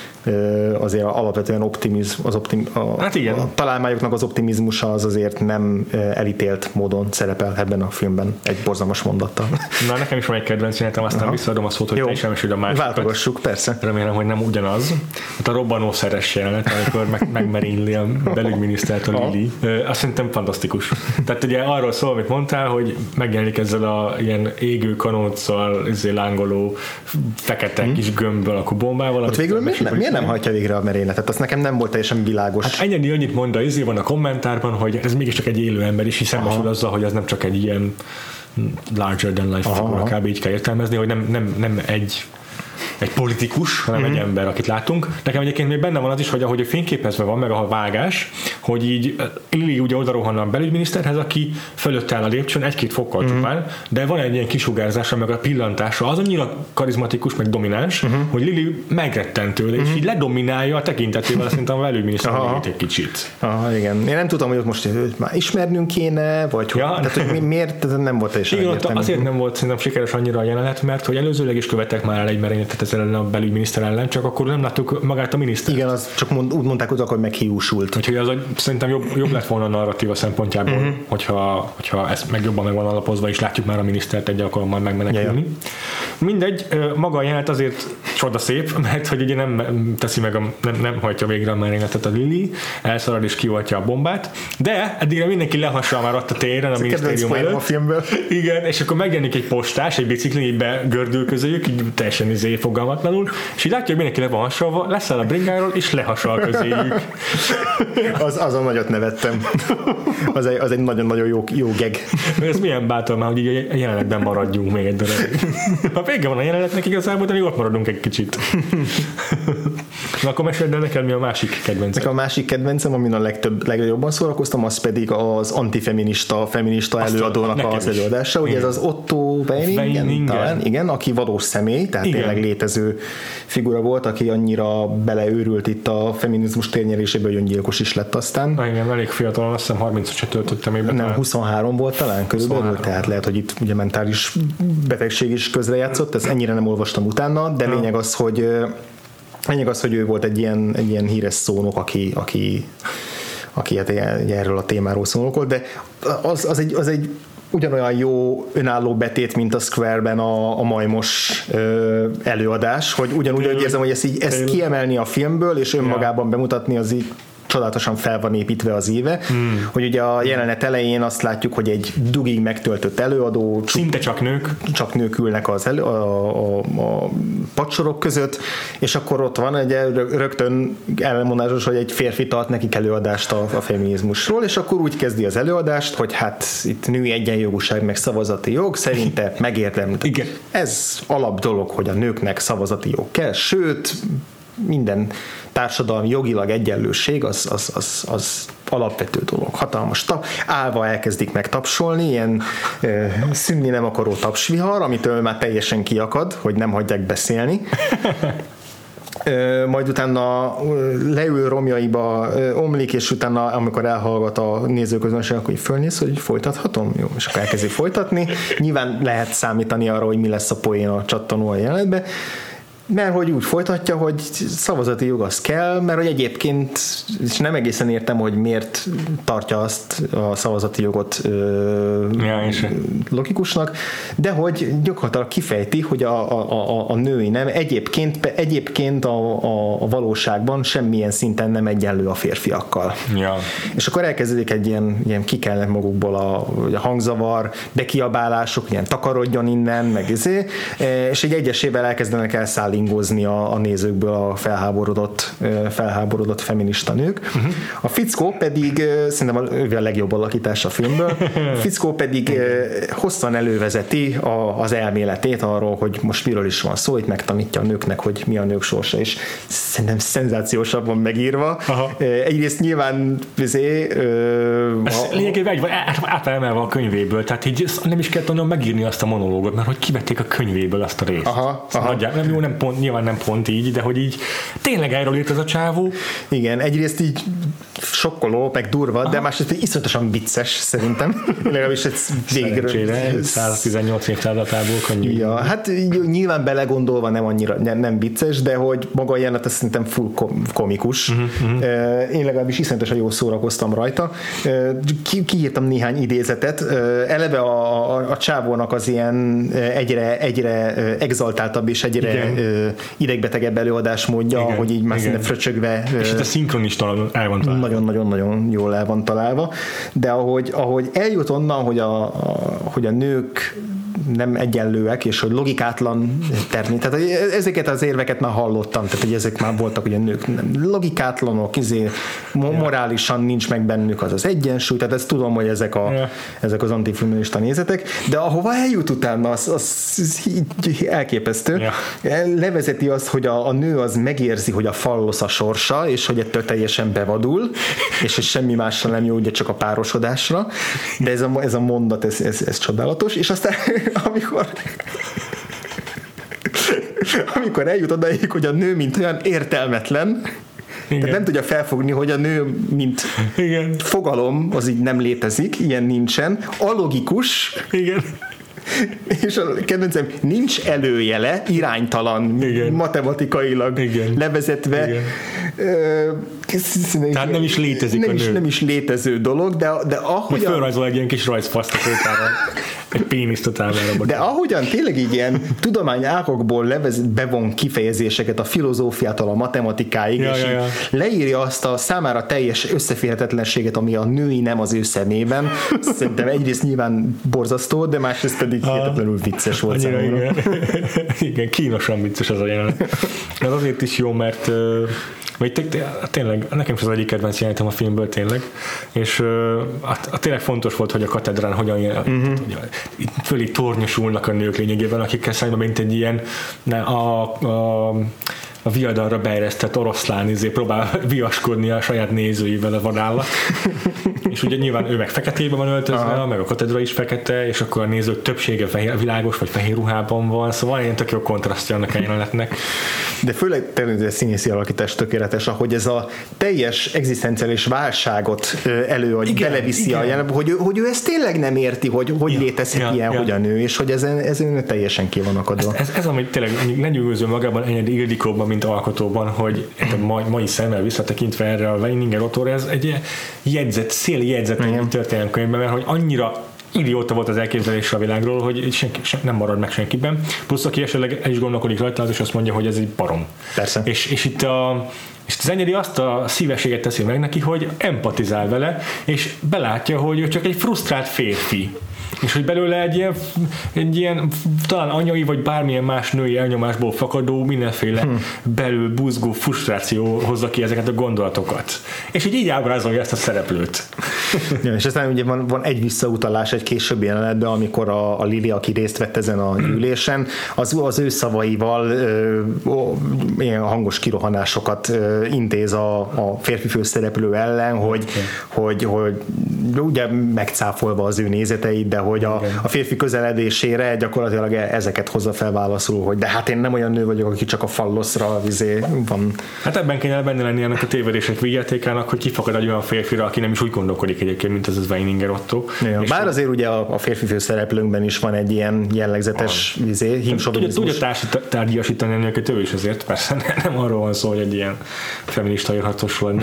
azért alapvetően optimizm, az optim, a, hát igen. a találmányoknak az optimizmusa az azért nem elítélt módon szerepel ebben a filmben egy borzalmas mondattal. Na nekem is van egy kedvenc jelenetem, aztán Aha. visszaadom a szót, hogy Jó. te is elmeséld a másikat. Váltogassuk, persze. Remélem, hogy nem ugyanaz. Hát a robbanó szeres jelenet, amikor meg, megmerényli a belügyminisztert a Lili. Azt szerintem fantasztikus. Tehát ugye arról szól, amit mondtál, hogy megjelenik ezzel a ilyen égő kanóccal izé lángoló fekete hmm. kis gömbből a bombával. Ott végül miért, nem, miért nem hajtja végre a merényletet? Az nekem nem volt teljesen világos. Hát ennyi annyit mond, de izé van a kommentárban, hogy ez mégiscsak egy élő ember is, hiszen most azzal, hogy az nem csak egy ilyen larger than life figura, kb. így kell értelmezni, hogy nem, nem, nem egy egy politikus, hanem mm-hmm. egy mhm. ember, akit látunk. Nekem egyébként még benne van az is, hogy ahogy a fényképezve van, meg a vágás, hogy így Lili ugye oda rohan a belügyminiszterhez, aki fölött áll a lépcsőn egy-két fokkal uh-huh. csupán, de van egy ilyen kisugárzása, meg a pillantása az annyira karizmatikus, meg domináns, uh-huh. hogy Lili megrettent tőle, uh-huh. és így ledominálja a tekintetével szerintem a belügyminiszter <laughs> egy kicsit. Aha, igen. Én nem tudom, hogy ott most hogy már ismernünk kéne, vagy ja, hogy, tehát, hogy miért ez nem volt teljesen Igen, azért nem volt szerintem sikeres annyira a jelenet, mert hogy előzőleg is követtek már el egy merényletet ezzel ellen a belügyminiszter ellen, csak akkor nem láttuk magát a minisztert. Igen, az csak mond, úgy mondták, hogy meghiúsult. Úgyhogy az szerintem jobb, jobb lett volna a narratíva szempontjából, uh-huh. hogyha, hogyha ez meg jobban meg van alapozva, és látjuk már a minisztert egy alkalommal megmenekülni. Yeah. Mindegy, maga a jelenet azért csoda szép, <laughs> mert hogy ugye nem teszi meg, a, nem, nem hajtja végre a merényletet a Lili, elszalad és kioltja a bombát, de eddigre mindenki lehassal már ott a téren a minisztérium előtt. A filmből. Igen, és akkor megjelenik egy postás, egy bicikli, így begördül közöjük, így teljesen izé fogalmatlanul, és így látja, hogy mindenki le van hasalva, leszáll a bringáról, és lehasal közéjük. <laughs> az, azon nagyot nevettem. Az egy, az egy nagyon-nagyon jó, jó geg. Ez milyen bátor már, hogy így a jelenetben maradjunk még egy darabig. Ha vége van a jelenetnek igazából, de még ott maradunk egy kicsit. Na akkor mesélj, el neked mi a másik kedvencem? A másik kedvencem, amin a legtöbb, legjobban szórakoztam, az pedig az antifeminista, feminista Azt előadónak az előadása. Ugye ez az Otto Weiningen, talán, igen, aki valós személy, tehát igen. tényleg létező figura volt, aki annyira beleőrült itt a feminizmus térnyerésébe, hogy öngyilkos is lett aztán. Na igen, elég fiatalon, azt hiszem 30 se töltöttem még. Nem, 23 volt talán körülbelül, 23. tehát lehet, hogy itt ugye mentális betegség is közrejátszott, ezt ennyire nem olvastam utána, de lényeg az, hogy lényeg az, hogy ő volt egy ilyen, egy ilyen híres szónok, aki, aki aki hát erről a témáról szólok, de az, az, egy, az egy ugyanolyan jó önálló betét, mint a Square-ben a, a majmos ö, előadás, hogy ugyanúgy érzem, hogy ezt, így, ezt kiemelni a filmből, és önmagában bemutatni az így csodálatosan fel van építve az éve, hmm. hogy ugye a jelenet elején azt látjuk, hogy egy dugig megtöltött előadó szinte csak nők csak nők ülnek az elő, a, a, a padsorok között, és akkor ott van egy rögtön elmondásos, hogy egy férfi tart nekik előadást a, a feminizmusról, és akkor úgy kezdi az előadást, hogy hát itt női egyenjogúság meg szavazati jog, szerinte <laughs> megérdemli. Igen. Ez alap dolog, hogy a nőknek szavazati jog kell, sőt, minden társadalmi jogilag egyenlőség az, az, az, az alapvető dolog, hatalmas tap, állva elkezdik megtapsolni, ilyen ö, szűnni nem akaró tapsvihar, amitől már teljesen kiakad, hogy nem hagyják beszélni. Ö, majd utána leül romjaiba, ö, omlik, és utána, amikor elhallgat a nézőközönség, akkor fölnéz, hogy folytathatom? Jó, és akkor elkezdi folytatni. Nyilván lehet számítani arra, hogy mi lesz a poén a csattanó a jelenetben mert hogy úgy folytatja, hogy szavazati jog az kell, mert hogy egyébként, és nem egészen értem, hogy miért tartja azt a szavazati jogot ja, logikusnak, de hogy gyakorlatilag kifejti, hogy a, a, a, a női nem egyébként, egyébként a, a, a valóságban semmilyen szinten nem egyenlő a férfiakkal. Ja. És akkor elkezdődik egy ilyen, ilyen kikelnek magukból a, a hangzavar, bekiabálások, ilyen takarodjon innen, meg izé, és egy egyesével elkezdenek elszállni ingozni a, a nézőkből a felháborodott, felháborodott feminista nők. Uh-huh. A fickó pedig, szerintem a, a legjobb alakítás a filmből, a <laughs> fickó pedig hosszan elővezeti a, az elméletét arról, hogy most miről is van szó, itt megtanítja a nőknek, hogy mi a nők sorsa, és szerintem szenzációsabban megírva. Aha. Egyrészt nyilván izé, Ez a, lényegében egy átemelve a könyvéből, tehát így nem is kellett onnan megírni azt a monológot, mert hogy kivették a könyvéből azt a részt. Aha, aha. Nagyjából, nem jó, nem pont, nyilván nem pont így, de hogy így tényleg erről írt ez a csávó. Igen, egyrészt így sokkoló, meg durva, Aha. de másrészt iszonyatosan vicces szerintem. <laughs> Legalábbis egy végre. 118 évtávlatából könnyű. Ja, hát nyilván belegondolva nem annyira nem, nem vicces, de hogy maga a jelenet szerintem full komikus. Uh-huh, uh-huh. Én legalábbis iszonyatosan jól szórakoztam rajta. Ki, kiírtam néhány idézetet. Eleve a, a, a csávónak az ilyen egyre, egyre exaltáltabb és egyre Igen. Idegbetegebb előadásmódja, Igen. hogy így már szinte fröcsögve. És itt a szinkron is el van találva nagyon-nagyon-nagyon jól el van találva, de ahogy, ahogy eljut onnan, hogy a, a, hogy a nők nem egyenlőek, és hogy logikátlan termék. Tehát ezeket az érveket már hallottam, tehát hogy ezek már voltak ugye nők logikátlanok, izé, morálisan nincs meg bennük az az egyensúly, tehát ezt tudom, hogy ezek, a, yeah. ezek az antifeminista nézetek, de ahova eljut utána, az, az így elképesztő. Yeah. Levezeti azt, hogy a, a nő az megérzi, hogy a fallosz a sorsa, és hogy ettől teljesen bevadul, és hogy semmi másra nem jó, ugye csak a párosodásra, de ez a, ez a mondat, ez, ez, ez csodálatos, és aztán <laughs> amikor amikor eljut odaig, hogy a nő mint olyan értelmetlen, igen. Tehát nem tudja felfogni, hogy a nő, mint Igen. fogalom, az így nem létezik, ilyen nincsen. Alogikus. Igen. <laughs> És a kedvencem, nincs előjele, iránytalan, Igen. matematikailag Igen. levezetve. Igen. Tehát nem is létezik nem a nő. Is, nem is létező dolog, de, de ahogy... Hogy fölrajzol egy ilyen kis rajzpaszt a egy péniszt a távára. De ahogyan tényleg így ilyen tudományágokból levezet, bevon kifejezéseket a filozófiától a matematikáig, ja, és ja, ja. leírja azt a számára teljes összeférhetetlenséget, ami a női nem az ő szemében. Szerintem egyrészt nyilván borzasztó, de másrészt pedig hihetetlenül vicces volt számomra. Igen. <laughs> igen, kínosan vicces az a jelenet. Ez azért is jó, mert vagy tényleg, nekem is az egyik kedvenc jelenetem a filmből tényleg, és a, a, tényleg fontos volt, hogy a katedrán hogyan uh-huh. fölé tornyosulnak a nők lényegében, akikkel szemben mint egy ilyen a, a a viadalra beeresztett oroszlán izé próbál viaskodni a saját nézőivel a vadállat. <laughs> és ugye nyilván ő meg feketében van öltözve, Aha. meg a katedra is fekete, és akkor a nézők többsége fehér, világos vagy fehér ruhában van, szóval ilyen tök jó kontrasztja annak a jelenetnek. De főleg természetesen színészi alakítás tökéletes, ahogy ez a teljes egzisztenciális válságot előadja, beleviszi igen. a jelen, hogy, hogy ő ezt tényleg nem érti, hogy hogy ja, létezhet ja, ilyen, ja. hogy a nő, és hogy ezen, ezen teljesen ki van akadva. Ez, ez, ez ami tényleg lenyűgöző magában Enyedi Ildikóban, mint alkotóban, hogy a mai, mai szemmel visszatekintve erre a Weininger ez egy jegyzet, széli jegyzet egy történelemkönyvben, mert hogy annyira idióta volt az elképzelés a világról, hogy senki, sen, nem marad meg senkiben. Plusz aki esetleg el is gondolkodik rajta, az is azt mondja, hogy ez egy barom. Persze. És, és itt a, és Zenyeri azt a szívességet teszi meg neki, hogy empatizál vele, és belátja, hogy ő csak egy frusztrált férfi és hogy belőle egy ilyen, egy ilyen talán anyai vagy bármilyen más női elnyomásból fakadó mindenféle hmm. belül buzgó frusztráció hozza ki ezeket a gondolatokat. És így így ábrázolja ezt a szereplőt. <laughs> ja, és aztán ugye van, van egy visszautalás egy későbbi jelenetben, amikor a, a Lili, aki részt vett ezen a gyűlésen, az, az ő szavaival ö, ö, ilyen hangos kirohanásokat ö, intéz a, a férfi főszereplő ellen, hogy, okay. hogy, hogy ugye megcáfolva az ő nézeteit, de hogy a, a férfi közeledésére gyakorlatilag e- ezeket hozza fel válaszul, hogy de hát én nem olyan nő vagyok, aki csak a falloszra vizé van. Hát ebben kéne benne lenni ennek a tévedések vigyátékának, hogy kifakad egy olyan férfira, aki nem is úgy gondolkodik egyébként, mint ez az Weininger Otto. Ja, bár azért ugye a, a férfi főszereplőnkben is van egy ilyen jellegzetes vizé, himsodonizmus. Tudja tárgyasítani őket ő is azért, persze nem arról van szó, hogy egy ilyen feminista írhatos lenni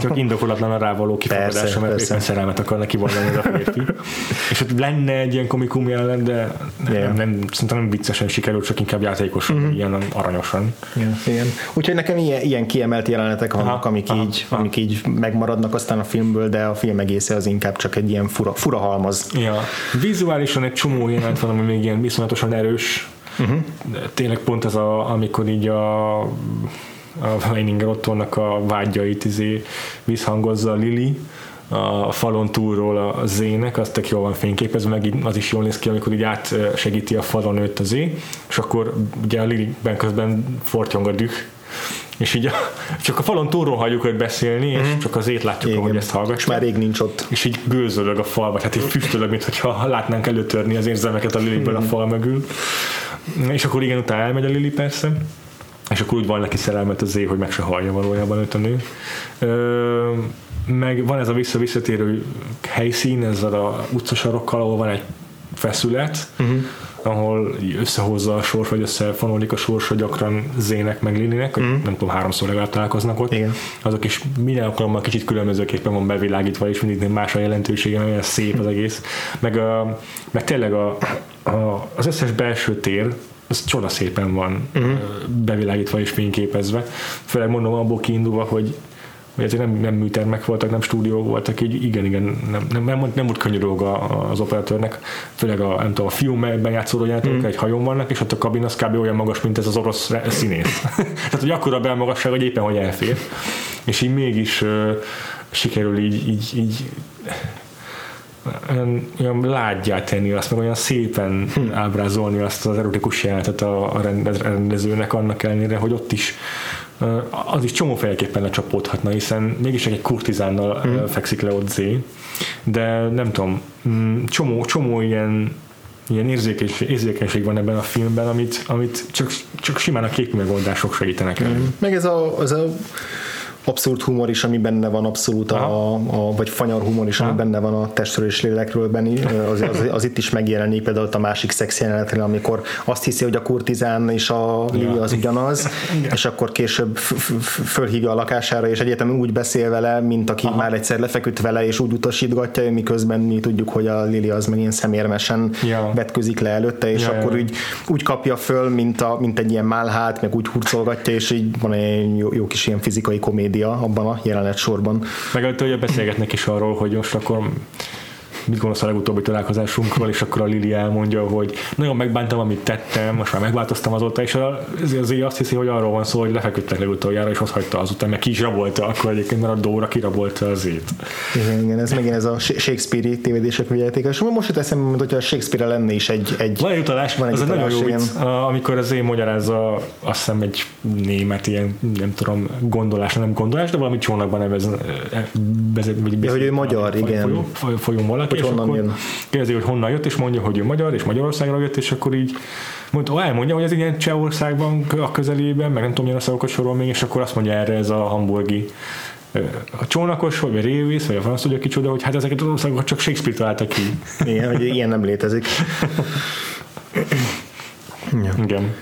csak indokolatlan a rávaló kifogadása, mert persze. éppen szerelmet akarnak kivallani ez a férfi. <laughs> És ott lenne egy ilyen komikum jelen, de yeah. nem, nem, szerintem nem viccesen sikerült, csak inkább játékosan, mm-hmm. ilyen aranyosan. Yeah, igen. Úgyhogy nekem ilyen, ilyen kiemelt jelenetek vannak, aha, amik, aha, így, aha. amik így megmaradnak aztán a filmből, de a film egésze az inkább csak egy ilyen fura, fura halmaz. Ja. Vizuálisan egy csomó jelenet van, ami még ilyen viszonyatosan erős. Uh-huh. Tényleg pont ez a, amikor így a a Weininger Ottónak a vágyait izé visszhangozza a Lili, a falon túlról a zének, az tök jól van fényképezve, meg az is jól néz ki, amikor így átsegíti a falon őt az zé, és akkor ugye a Liliben közben fortyong a düh, és így a, csak a falon túlról hagyjuk őt beszélni, és mm-hmm. csak az ét látjuk, Igen. ahogy ezt hallgatja. És már rég nincs ott. És így gőzölög a falba, tehát így füstölög, mintha látnánk előtörni az érzelmeket a Liliből mm-hmm. a fal mögül. És akkor igen, utána elmegy a Lili persze és akkor úgy van neki szerelmet az év, hogy meg se hallja valójában őt a nő. Ö, meg van ez a vissza-visszatérő helyszín, ezzel a utcasarokkal, ahol van egy feszület, uh-huh. ahol összehozza a sors, vagy összefonódik a sors, hogy gyakran Zének meg Lilinek, uh-huh. nem tudom, háromszor legalább találkoznak ott. Igen. Azok is minden alkalommal kicsit különbözőképpen van bevilágítva, és mindig más a jelentősége, mert szép az egész. Meg, a, meg tényleg a, a, az összes belső tér, az csoda szépen van uh-huh. bevilágítva és fényképezve. Főleg mondom abból kiindulva, hogy hogy ezért nem, nem műtermek voltak, nem stúdiók voltak, így igen, igen, nem, nem, nem, nem volt könnyű dolga az operatőrnek, főleg a, nem tudom, a fiú bejátszódó játékok mm. egy hajón vannak, és ott a kabin az kb. olyan magas, mint ez az orosz színész. <laughs> Tehát, hogy akkora belmagasság, hogy éppen hogy elfér. És így mégis uh, sikerül így, így, így olyan, olyan lágyját tenni azt, meg olyan szépen hm. ábrázolni azt az erotikus jelenetet a, a rendezőnek annak ellenére, hogy ott is az is csomóféleképpen lecsapódhatna, hiszen mégis egy kurtizánnal hmm. fekszik le ott Z, de nem tudom, mm, csomó, csomó ilyen ilyen érzékenység, érzékenység van ebben a filmben, amit, amit csak, csak simán a képi megoldások segítenek el. Hmm. Meg ez a, az a abszurd humor is, ami benne van abszolút, a, a, vagy fanyar humor is, ami Aha. benne van a testről és lélekről benni, az, az, az, itt is megjelenik például a másik szex jelenetről, amikor azt hiszi, hogy a kurtizán és a Lili az ugyanaz, és akkor később fölhívja a lakására, és egyetem úgy beszél vele, mint aki Aha. már egyszer lefeküdt vele, és úgy utasítgatja, miközben mi tudjuk, hogy a Lili az meg ilyen szemérmesen ja. vetközik le előtte, és ja, akkor ja. Úgy, úgy kapja föl, mint, a, mint egy ilyen málhát, meg úgy hurcolgatja, és így van egy jó, jó kis ilyen fizikai komédia média abban a jelenet sorban. Meg hogy beszélgetnek is arról, hogy most akkor mit gondolsz a legutóbbi találkozásunkról, és akkor a Lili elmondja, hogy nagyon megbántam, amit tettem, most már megváltoztam azóta, és azért azt hiszi, hogy arról van szó, hogy lefeküdtek legutoljára, és azt hagyta azután, meg ki is rabolta, akkor egyébként mert a Dóra kirabolta az ét. Igen, igen, ez megint ez a Shakespeare-i tévedések vigyelték. És most itt eszembe, mint hogyha a Shakespeare lenne is egy, egy van egy utalás, van egy az utalás, nagyon jó vicc, amikor az én magyarázza, azt hiszem egy német ilyen, nem tudom, gondolás, nem gondolás, de valami csónakban nevez, ja, hogy ő magyar, igen. Folyó, valaki, hogy honnan jön. Kérdezi, hogy honnan jött, és mondja, hogy ő magyar, és Magyarországra jött, és akkor így mondta, elmondja, hogy ez ilyen Csehországban a közelében, meg nem tudom, milyen országokat sorol még, és akkor azt mondja erre ez a hamburgi a csónakos, vagy a révész, vagy a franc tudja kicsoda, hogy hát ezeket az országokat csak Shakespeare találta ki. Igen, hogy ilyen nem létezik. ja. Igen.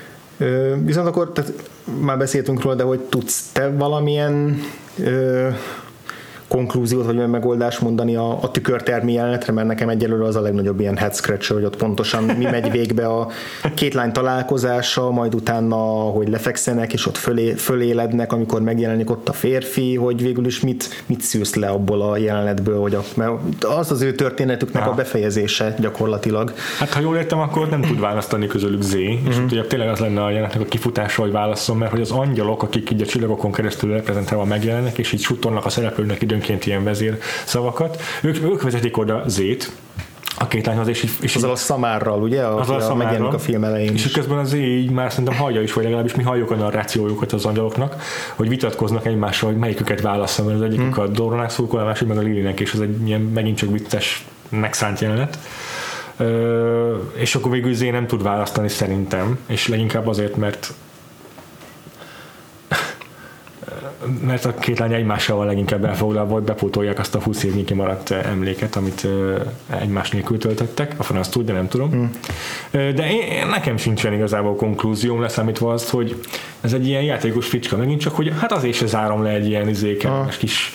Viszont akkor tehát már beszéltünk róla, de hogy tudsz te valamilyen ö, konklúziót vagy megoldást mondani a, a tükörtermi jelenetre, mert nekem egyelőre az a legnagyobb ilyen head scratcher, hogy ott pontosan mi megy végbe a két lány találkozása, majd utána, hogy lefekszenek, és ott fölé, fölélednek, amikor megjelenik ott a férfi, hogy végül is mit, mit szűrsz le abból a jelenetből, hogy a, mert az az ő történetüknek ha. a befejezése gyakorlatilag. Hát ha jól értem, akkor nem tud választani közülük Z, mm-hmm. és ugye tényleg az lenne a jelenetnek a kifutása, hogy válasszon, mert hogy az angyalok, akik így a csillagokon keresztül reprezentálva megjelennek, és így suttolnak a szereplőnek időn időnként ilyen vezér szavakat. Ők, ők vezetik oda Zét, a két lányhoz, és, és azzal a szamárral, ugye? A, azzal a szamárral. a film elején És közben az így már szerintem hallja is, vagy legalábbis mi halljuk a narrációjukat az angyaloknak, hogy vitatkoznak egymással, hogy melyiküket válasszam, mert az egyikük hmm. a Doronának szurkol, a másik meg a Lilinek, és ez egy ilyen megint csak vicces megszánt jelenet. Ö, és akkor végül Zé nem tud választani szerintem, és leginkább azért, mert mert a két lány egymással van leginkább elfoglalva, hogy bepótolják azt a 20 évnyi kimaradt emléket, amit egymás nélkül töltöttek. A franc tud, de nem tudom. Hmm. De én, nekem sincsen igazából konklúzióm, leszámítva azt, hogy ez egy ilyen játékos fricska megint csak, hogy hát azért se zárom le egy ilyen izéket, ah. kis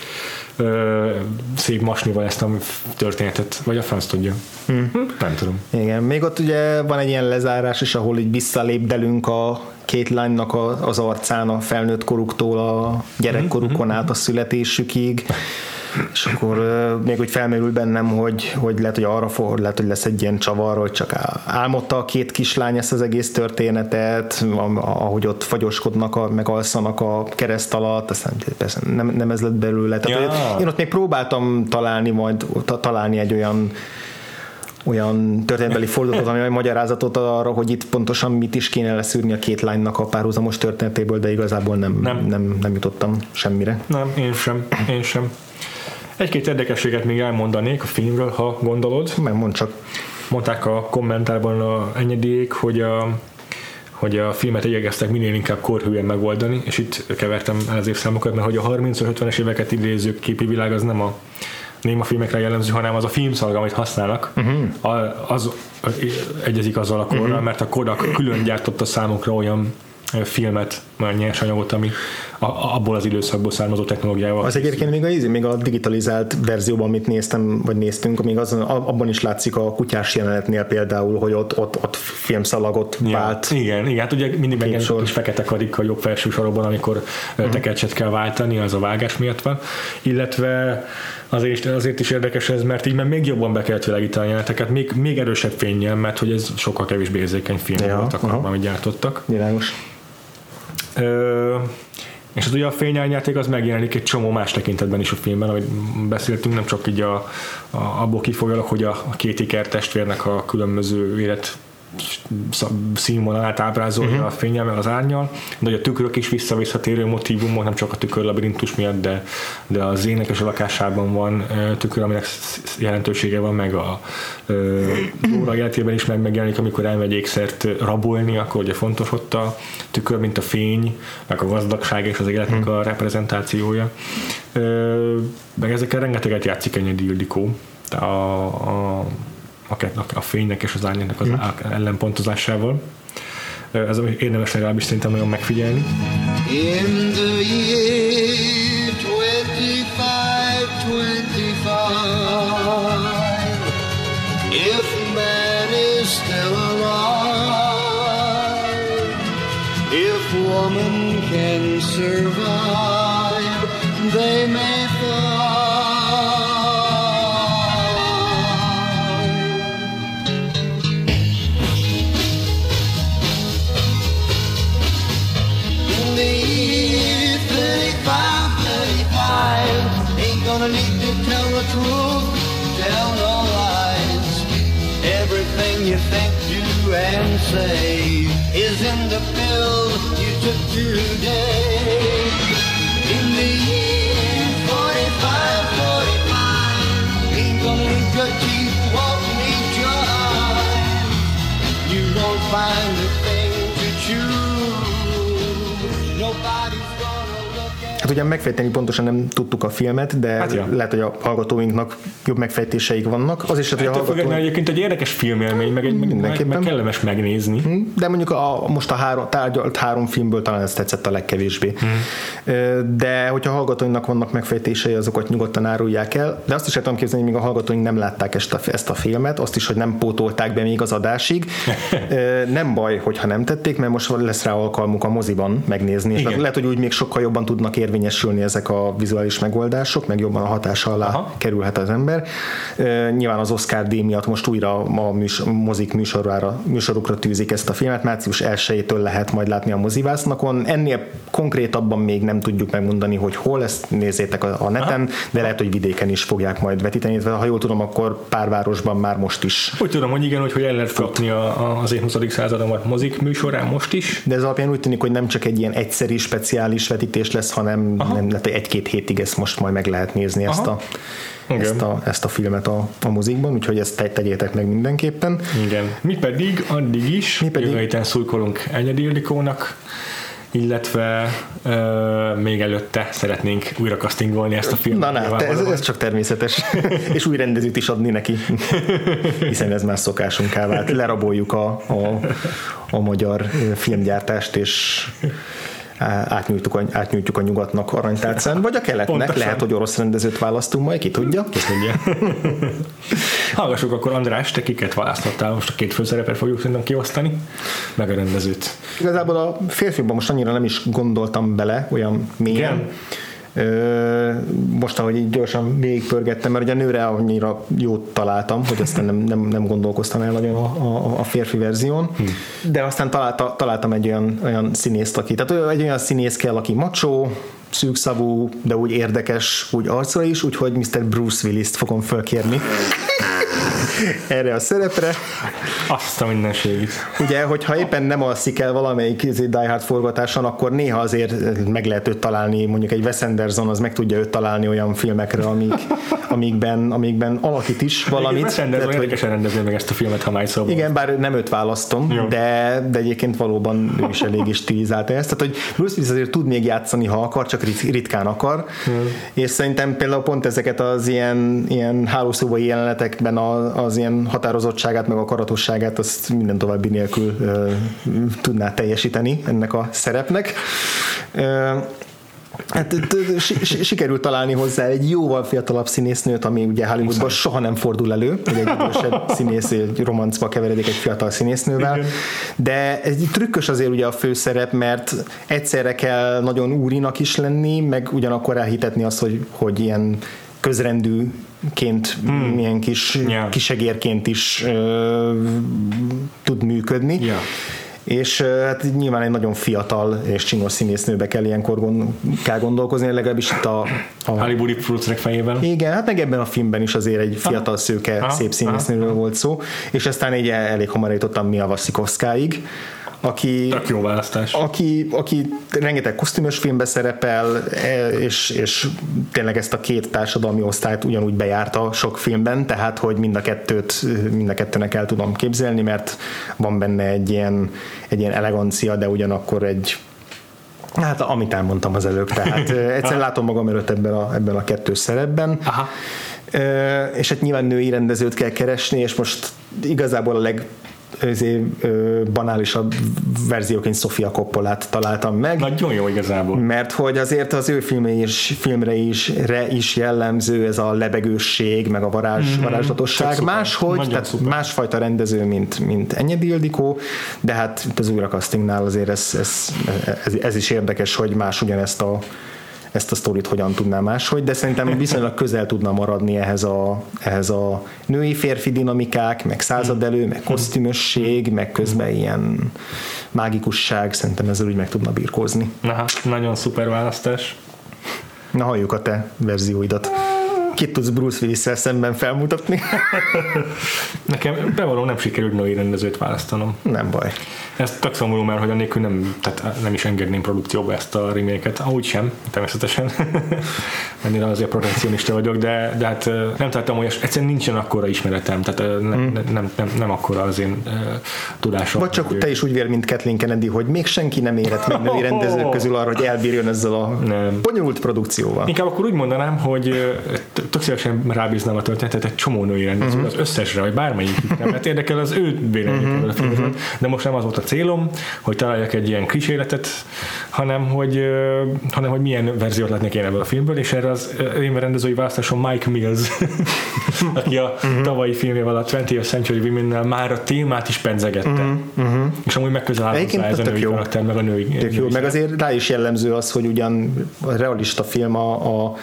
ö, szép masnival ezt a történetet, vagy a franc tudja. Hm? Nem tudom. Igen, még ott ugye van egy ilyen lezárás is, ahol így visszalépdelünk a két lánynak az arcán a felnőtt koruktól a gyerekkorukon mhm, át a születésükig, és akkor még úgy felmerül bennem, hogy, hogy lehet, hogy arra fog, lehet, hogy lesz egy ilyen csavar, hogy csak álmodta a két kislány ezt az egész történetet, ahogy ott fagyoskodnak, a, meg alszanak a kereszt alatt, aztán persze nem, nem ez lett belőle. Tehát, ja. Én ott még próbáltam találni majd, találni egy olyan olyan történetbeli fordulatot, ami magyarázatot ad arra, hogy itt pontosan mit is kéne leszűrni a két lánynak a párhuzamos történetéből, de igazából nem, nem. nem, nem jutottam semmire. Nem, én sem, én sem. Egy-két érdekességet még elmondanék a filmről, ha gondolod. Meg mond csak. Mondták a kommentárban a enyediék, hogy a hogy a filmet igyekeztek minél inkább korhűen megoldani, és itt kevertem el az évszámokat, mert hogy a 30-50-es éveket idéző képi világ az nem a néma filmekre jellemző, hanem az a filmszalga, amit használnak, uh-huh. az egyezik azzal a korral, uh-huh. mert a Kodak külön gyártotta számukra olyan filmet, olyan nyersanyagot, ami, a, abból az időszakból származó technológiával. Az egyébként még a, még a digitalizált verzióban, amit néztem, vagy néztünk, még azon, abban is látszik a kutyás jelenetnél például, hogy ott, ott, ott filmszalagot vált. Ja, igen, igen, hát ugye mindig megjelenik a kis fekete karika a jobb felső sorokban, amikor uh-huh. tekercset kell váltani, az a vágás miatt van, illetve azért, azért is érdekes ez, mert így mert még jobban be kellett világítani a jeleneteket, még, még erősebb fényjel, mert hogy ez sokkal kevésbé érzékeny film ja, volt akkor, amit gyártottak. Világos. Ö, és az ugye a fényárnyáték az megjelenik egy csomó más tekintetben is a filmben, ahogy beszéltünk, nem csak így a, a, abból kifolyólag, hogy a, a két iker testvérnek a különböző élet színvonalát ábrázolja uh-huh. a fényel, az árnyal, de a tükrök is visszavisszatérő motivumok, nem csak a tükörlabirintus miatt, de, de az énekes lakásában van tükör, aminek jelentősége van, meg a Dóra életében is meg megjelenik, amikor elmegy ékszert rabolni, akkor ugye fontos ott a tükör, mint a fény, meg a gazdagság és az életnek uh-huh. a reprezentációja. Meg ezekkel rengeteget játszik Enyedi Ildikó. A a, a fénynek és az árnyéknak az mm. ellenpontozásával. Ez érdemes legalábbis szerintem nagyon megfigyelni. In the year say is in the pill you took today. In the year 45, 45, ain't gonna lose your teeth, won't need your eyes. You won't find a thing to choose. Nobody's Hát ugye megfejteni pontosan nem tudtuk a filmet, de hát ja. lehet, hogy a hallgatóinknak jobb megfejtéseik vannak. Az is, hogy hát a hallgató... egyébként egy érdekes filmélmény, meg, egy, meg, meg kellemes megnézni. Hm, de mondjuk a, most a három, tárgyalt három filmből talán ez tetszett a legkevésbé. Hmm. De hogyha a hallgatóinknak vannak megfejtései, azokat nyugodtan árulják el. De azt is tudom képzelni, hogy még a hallgatóink nem látták ezt a, ezt a filmet, azt is, hogy nem pótolták be még az adásig. <laughs> nem baj, hogyha nem tették, mert most lesz rá alkalmuk a moziban megnézni. És lehet, hogy úgy még sokkal jobban tudnak érvényesíteni érvényesülni ezek a vizuális megoldások, meg jobban a hatása alá Aha. kerülhet az ember. Nyilván az Oscar díj miatt most újra a műs, mozik műsorára, műsorukra tűzik ezt a filmet, március 1-től lehet majd látni a mozivásznakon. Ennél konkrétabban még nem tudjuk megmondani, hogy hol, ezt nézzétek a, a neten, Aha. de lehet, hogy vidéken is fogják majd vetíteni. Ha jól tudom, akkor pár városban már most is. Úgy tudom, hogy igen, hogy, hogy el lehet futni a, az 20. századon mozik műsorán most is. De ez alapján úgy tűnik, hogy nem csak egy ilyen egyszeri, speciális vetítés lesz, hanem nem lehet, egy-két hétig ezt most majd meg lehet nézni ezt a, ezt a, ezt a filmet a, a muzikban, úgyhogy ezt tegyétek meg mindenképpen. Igen. Mi pedig addig is, Mi pedig... jövő héten szurkolunk Enyedi Ildikónak, illetve uh, még előtte szeretnénk újra castingolni ezt a filmet. Na, na, te, ez, ez csak természetes. <laughs> és új rendezőt is adni neki, hiszen ez már szokásunká vált. Leraboljuk a, a, a magyar filmgyártást, és átnyújtjuk a, átnyújtjuk a nyugatnak aranytárcán, vagy a keletnek, Pontosan. lehet, hogy orosz rendezőt választunk majd, ki tudja. Ki tudja. <laughs> Hallgassuk akkor András, te kiket választottál, most a két főszerepet fogjuk szerintem kiosztani, meg a rendezőt. Igazából a férfiakban most annyira nem is gondoltam bele, olyan mélyen. Igen most, ahogy így gyorsan végigpörgettem, mert ugye a nőre annyira jót találtam, hogy aztán nem, nem, nem gondolkoztam el nagyon a, a, a férfi verzión, hmm. de aztán találta, találtam egy olyan, olyan színészt, aki, tehát egy olyan színész kell, aki macsó, szűkszavú, de úgy érdekes, úgy arcra is, úgyhogy Mr. Bruce Willis-t fogom fölkérni erre a szerepre. Azt a mindenségét. Ugye, hogyha éppen nem alszik el valamelyik izé Die Hard forgatáson, akkor néha azért meg lehet őt találni, mondjuk egy Wes Anderson az meg tudja őt találni olyan filmekre, amik, amikben, amikben alakít is valamit. Wes Anderson érdekesen rendezni meg ezt a filmet, ha már szóval. Igen, bár nem őt választom, de, de egyébként valóban ő is elég is stilizálta ezt. Tehát, hogy Bruce Willis azért tud még játszani, ha akar, csak ritkán akar. Hmm. És szerintem például pont ezeket az ilyen, ilyen hálószobai jelenetekben a, az ilyen határozottságát, meg a karatosságát, azt minden további nélkül uh, tudná teljesíteni ennek a szerepnek. Uh, Hát sikerült találni hozzá egy jóval fiatalabb színésznőt, ami ugye Hollywoodban soha nem fordul elő, hogy egy idősebb <laughs> színész egy romancba keveredik egy fiatal színésznővel, Igen. de ez így trükkös azért ugye a főszerep, mert egyszerre kell nagyon úrinak is lenni, meg ugyanakkor elhitetni azt, hogy, hogy ilyen közrendűként, hmm. milyen kis Ja. kisegérként is ö, tud működni. Ja. És hát nyilván egy nagyon fiatal és csinos színésznőbe kell ilyenkor gond, kell gondolkozni, legalábbis itt a, a Hollywoodi producerek fejében. igen, hát meg ebben a filmben is azért egy fiatal szőke, Aha, szép színésznőről volt szó, és aztán így el- elég hamar jutottam Mia Wasikowskáig, aki, Tök jó választás. aki, aki rengeteg kosztümös filmbe szerepel, e, és, és tényleg ezt a két társadalmi osztályt ugyanúgy bejárta sok filmben, tehát hogy mind a kettőt, mind a kettőnek el tudom képzelni, mert van benne egy ilyen, egy ilyen elegancia, de ugyanakkor egy Hát amit elmondtam az előbb, tehát <laughs> ö, egyszerűen látom magam előtt ebben a, ebben a kettős szerepben. Aha. Ö, és hát nyilván női rendezőt kell keresni, és most igazából a leg azért, ö, banálisabb verzióként Sofia Coppolát találtam meg. Nagyon jó igazából. Mert hogy azért az ő filmre is, filmre is, re is jellemző ez a lebegősség, meg a varázs, mm-hmm. Varázslatosság. Máshogy, Nagyon tehát szuper. másfajta rendező, mint, mint Enyedi Ildikó, de hát itt az újrakasztingnál azért ez, ez, ez, ez, is érdekes, hogy más ugyanezt a ezt a sztorit hogyan tudná máshogy, de szerintem viszonylag közel tudna maradni ehhez a, ehhez a női-férfi dinamikák, meg századelő, meg kosztümösség, meg közben ilyen mágikusság, szerintem ezzel úgy meg tudna birkózni. Aha, nagyon szuper választás. Na halljuk a te verzióidat. Kit tudsz Bruce willis szemben felmutatni? <laughs> Nekem bevallom nem sikerült női rendezőt választanom. Nem baj. Ez tök szomorú, mert hogy annélkül nem, tehát nem is engedném produkcióba ezt a remake-et. Ahogy sem, természetesen. <laughs> Ennyire azért protekcionista vagyok, de, de hát nem találtam, hogy egyszerűen nincsen akkora ismeretem, tehát nem, nem, nem, nem, nem akkora az én ö, tudásom. Vagy csak hogy- te is úgy vél, mint Kathleen Kennedy, hogy még senki nem érett még női rendezők közül arra, hogy elbírjon ezzel a Nem. bonyolult produkcióval. Inkább akkor úgy mondanám, hogy tök szívesen rábíznám a történetet egy csomó női rendező, Mhm. uh-huh. az összesre, vagy bármelyik nem, mert érdekel az ő véleményük Mhm. uh-huh. a filmről, de most nem az volt a célom, hogy találjak egy ilyen kísérletet, hanem hogy, hanem hogy milyen verziót látnék én ebből a filmből, és erre az én rendezői választásom Mike Mills, <laughs> aki a Mhm. tavalyi filmjével a 20th Century Women-nel már a témát is pedzegette, uh-huh. és amúgy megközel Mhm, hozzá ez a női jó. karakter, meg a női Tök jó, meg azért rá is jellemző az, hogy ugyan a realista film a, a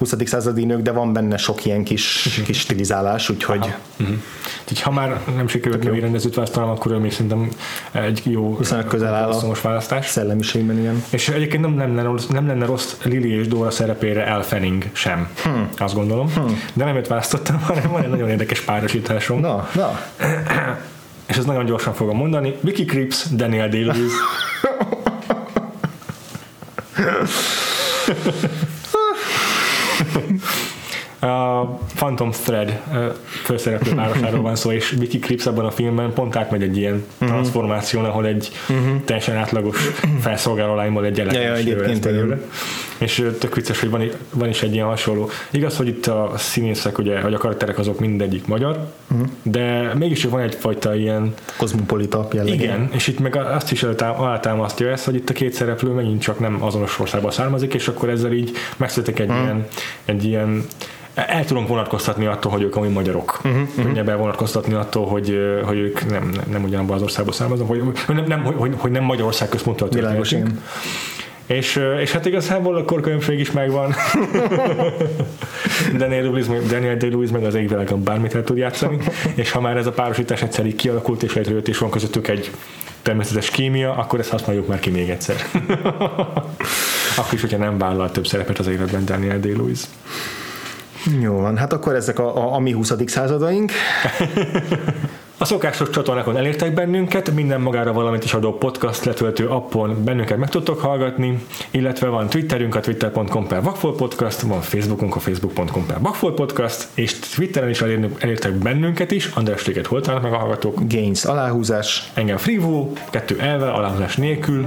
20. századi nők, de van benne sok ilyen kis, kis stilizálás, úgyhogy Uh-huh. Úgyhogy ha már nem sikerült női rendezőt választanom, akkor ő még szerintem egy jó Viszonylag közel áll a- választás. szellemiségben igen. És egyébként nem lenne, rossz, nem lenne rossz Lily és Dora szerepére Al Fanning sem, hmm. azt gondolom. Hmm. De nem őt választottam, <laughs> hanem van egy nagyon érdekes párosításom. Na, na. <clears throat> És ezt nagyon gyorsan fogom mondani. Vicky Krieps, Daniel Day-Lewis. <laughs> <laughs> A Phantom Thread főszereplő párosáról van szó, és Vicky Krieps abban a filmben pont átmegy egy ilyen Mhm. transformáción, ahol egy teljesen átlagos felszolgáló lányból egy Ja, ja, igen. És tök vicces, hogy van, van is egy ilyen hasonló. Igaz, hogy itt a színészek, ugye, vagy a karakterek azok mindegyik magyar, Mhm. de mégis van egyfajta ilyen Kozmopolita jellegű. igen, és itt meg azt is alátámasztja ezt, hogy itt a két szereplő megint csak nem azonos országból származik, és akkor ezzel így megszületik egy, Mhm. ilyen, egy ilyen el tudom vonatkoztatni attól, hogy ők amúgy magyarok. Mhm, Uh-huh, Könnyebb elvonatkoztatni attól, hogy, hogy ők nem, nem, nem ugyanabban az országból származnak, hogy, nem, nem, hogy, hogy nem Magyarország központtal igen. És, és hát igazából a korkölönbség is megvan. <laughs> Daniel Day-Lewis, Daniel Day-Lewis meg az égvilágon bármit el tud játszani, <laughs> és ha már ez a párosítás egyszer így kialakult és létrejött, és van közöttük egy természetes kémia, akkor ezt használjuk már ki még egyszer. <laughs> akkor is, hogyha nem vállal több szerepet az életben Daniel Day-Lewis. Jó van, hát akkor ezek a, a, a mi 20. századaink. A szokásos csatornákon elértek bennünket, minden magára valamit is adó podcast letöltő appon bennünket meg tudtok hallgatni, illetve van Twitterünk a twitter.com per Podcast, van Facebookunk a facebook.com per Podcast, és Twitteren is elértek bennünket is, András téged hol meg a hallgatók? Gains aláhúzás. Engem Frivo, kettő elve, aláhúzás nélkül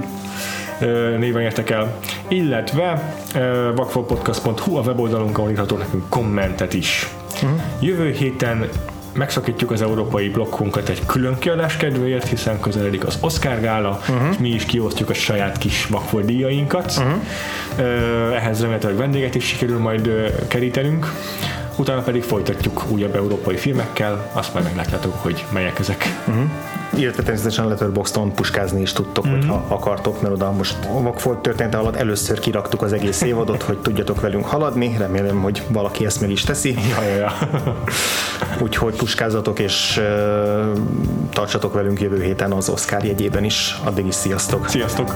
néven értek el, illetve ö, vakfoltpodcast.hu a weboldalunk, ahol írhatok nekünk kommentet is. Uh-huh. Jövő héten megszakítjuk az európai blokkunkat egy külön kiadás kedvéért, hiszen közeledik az Oscar gála, uh-huh. és mi is kiosztjuk a saját kis Makford díjainkat. Uh-huh. Ehhez remélhetőleg vendéget is sikerül majd kerítenünk utána pedig folytatjuk újabb európai filmekkel, azt majd meglátjátok, hogy melyek ezek. Uh-huh. Illetve természetesen Letterboxdon puskázni is tudtok, uh-huh. hogyha akartok, mert oda most a Vagfolt története alatt először kiraktuk az egész évadot, hogy tudjatok velünk haladni, remélem, hogy valaki ezt meg is teszi. Ja, ja, ja. <laughs> Úgyhogy puskázatok és uh, tartsatok velünk jövő héten az Oscar jegyében is. Addig is sziasztok! Sziasztok!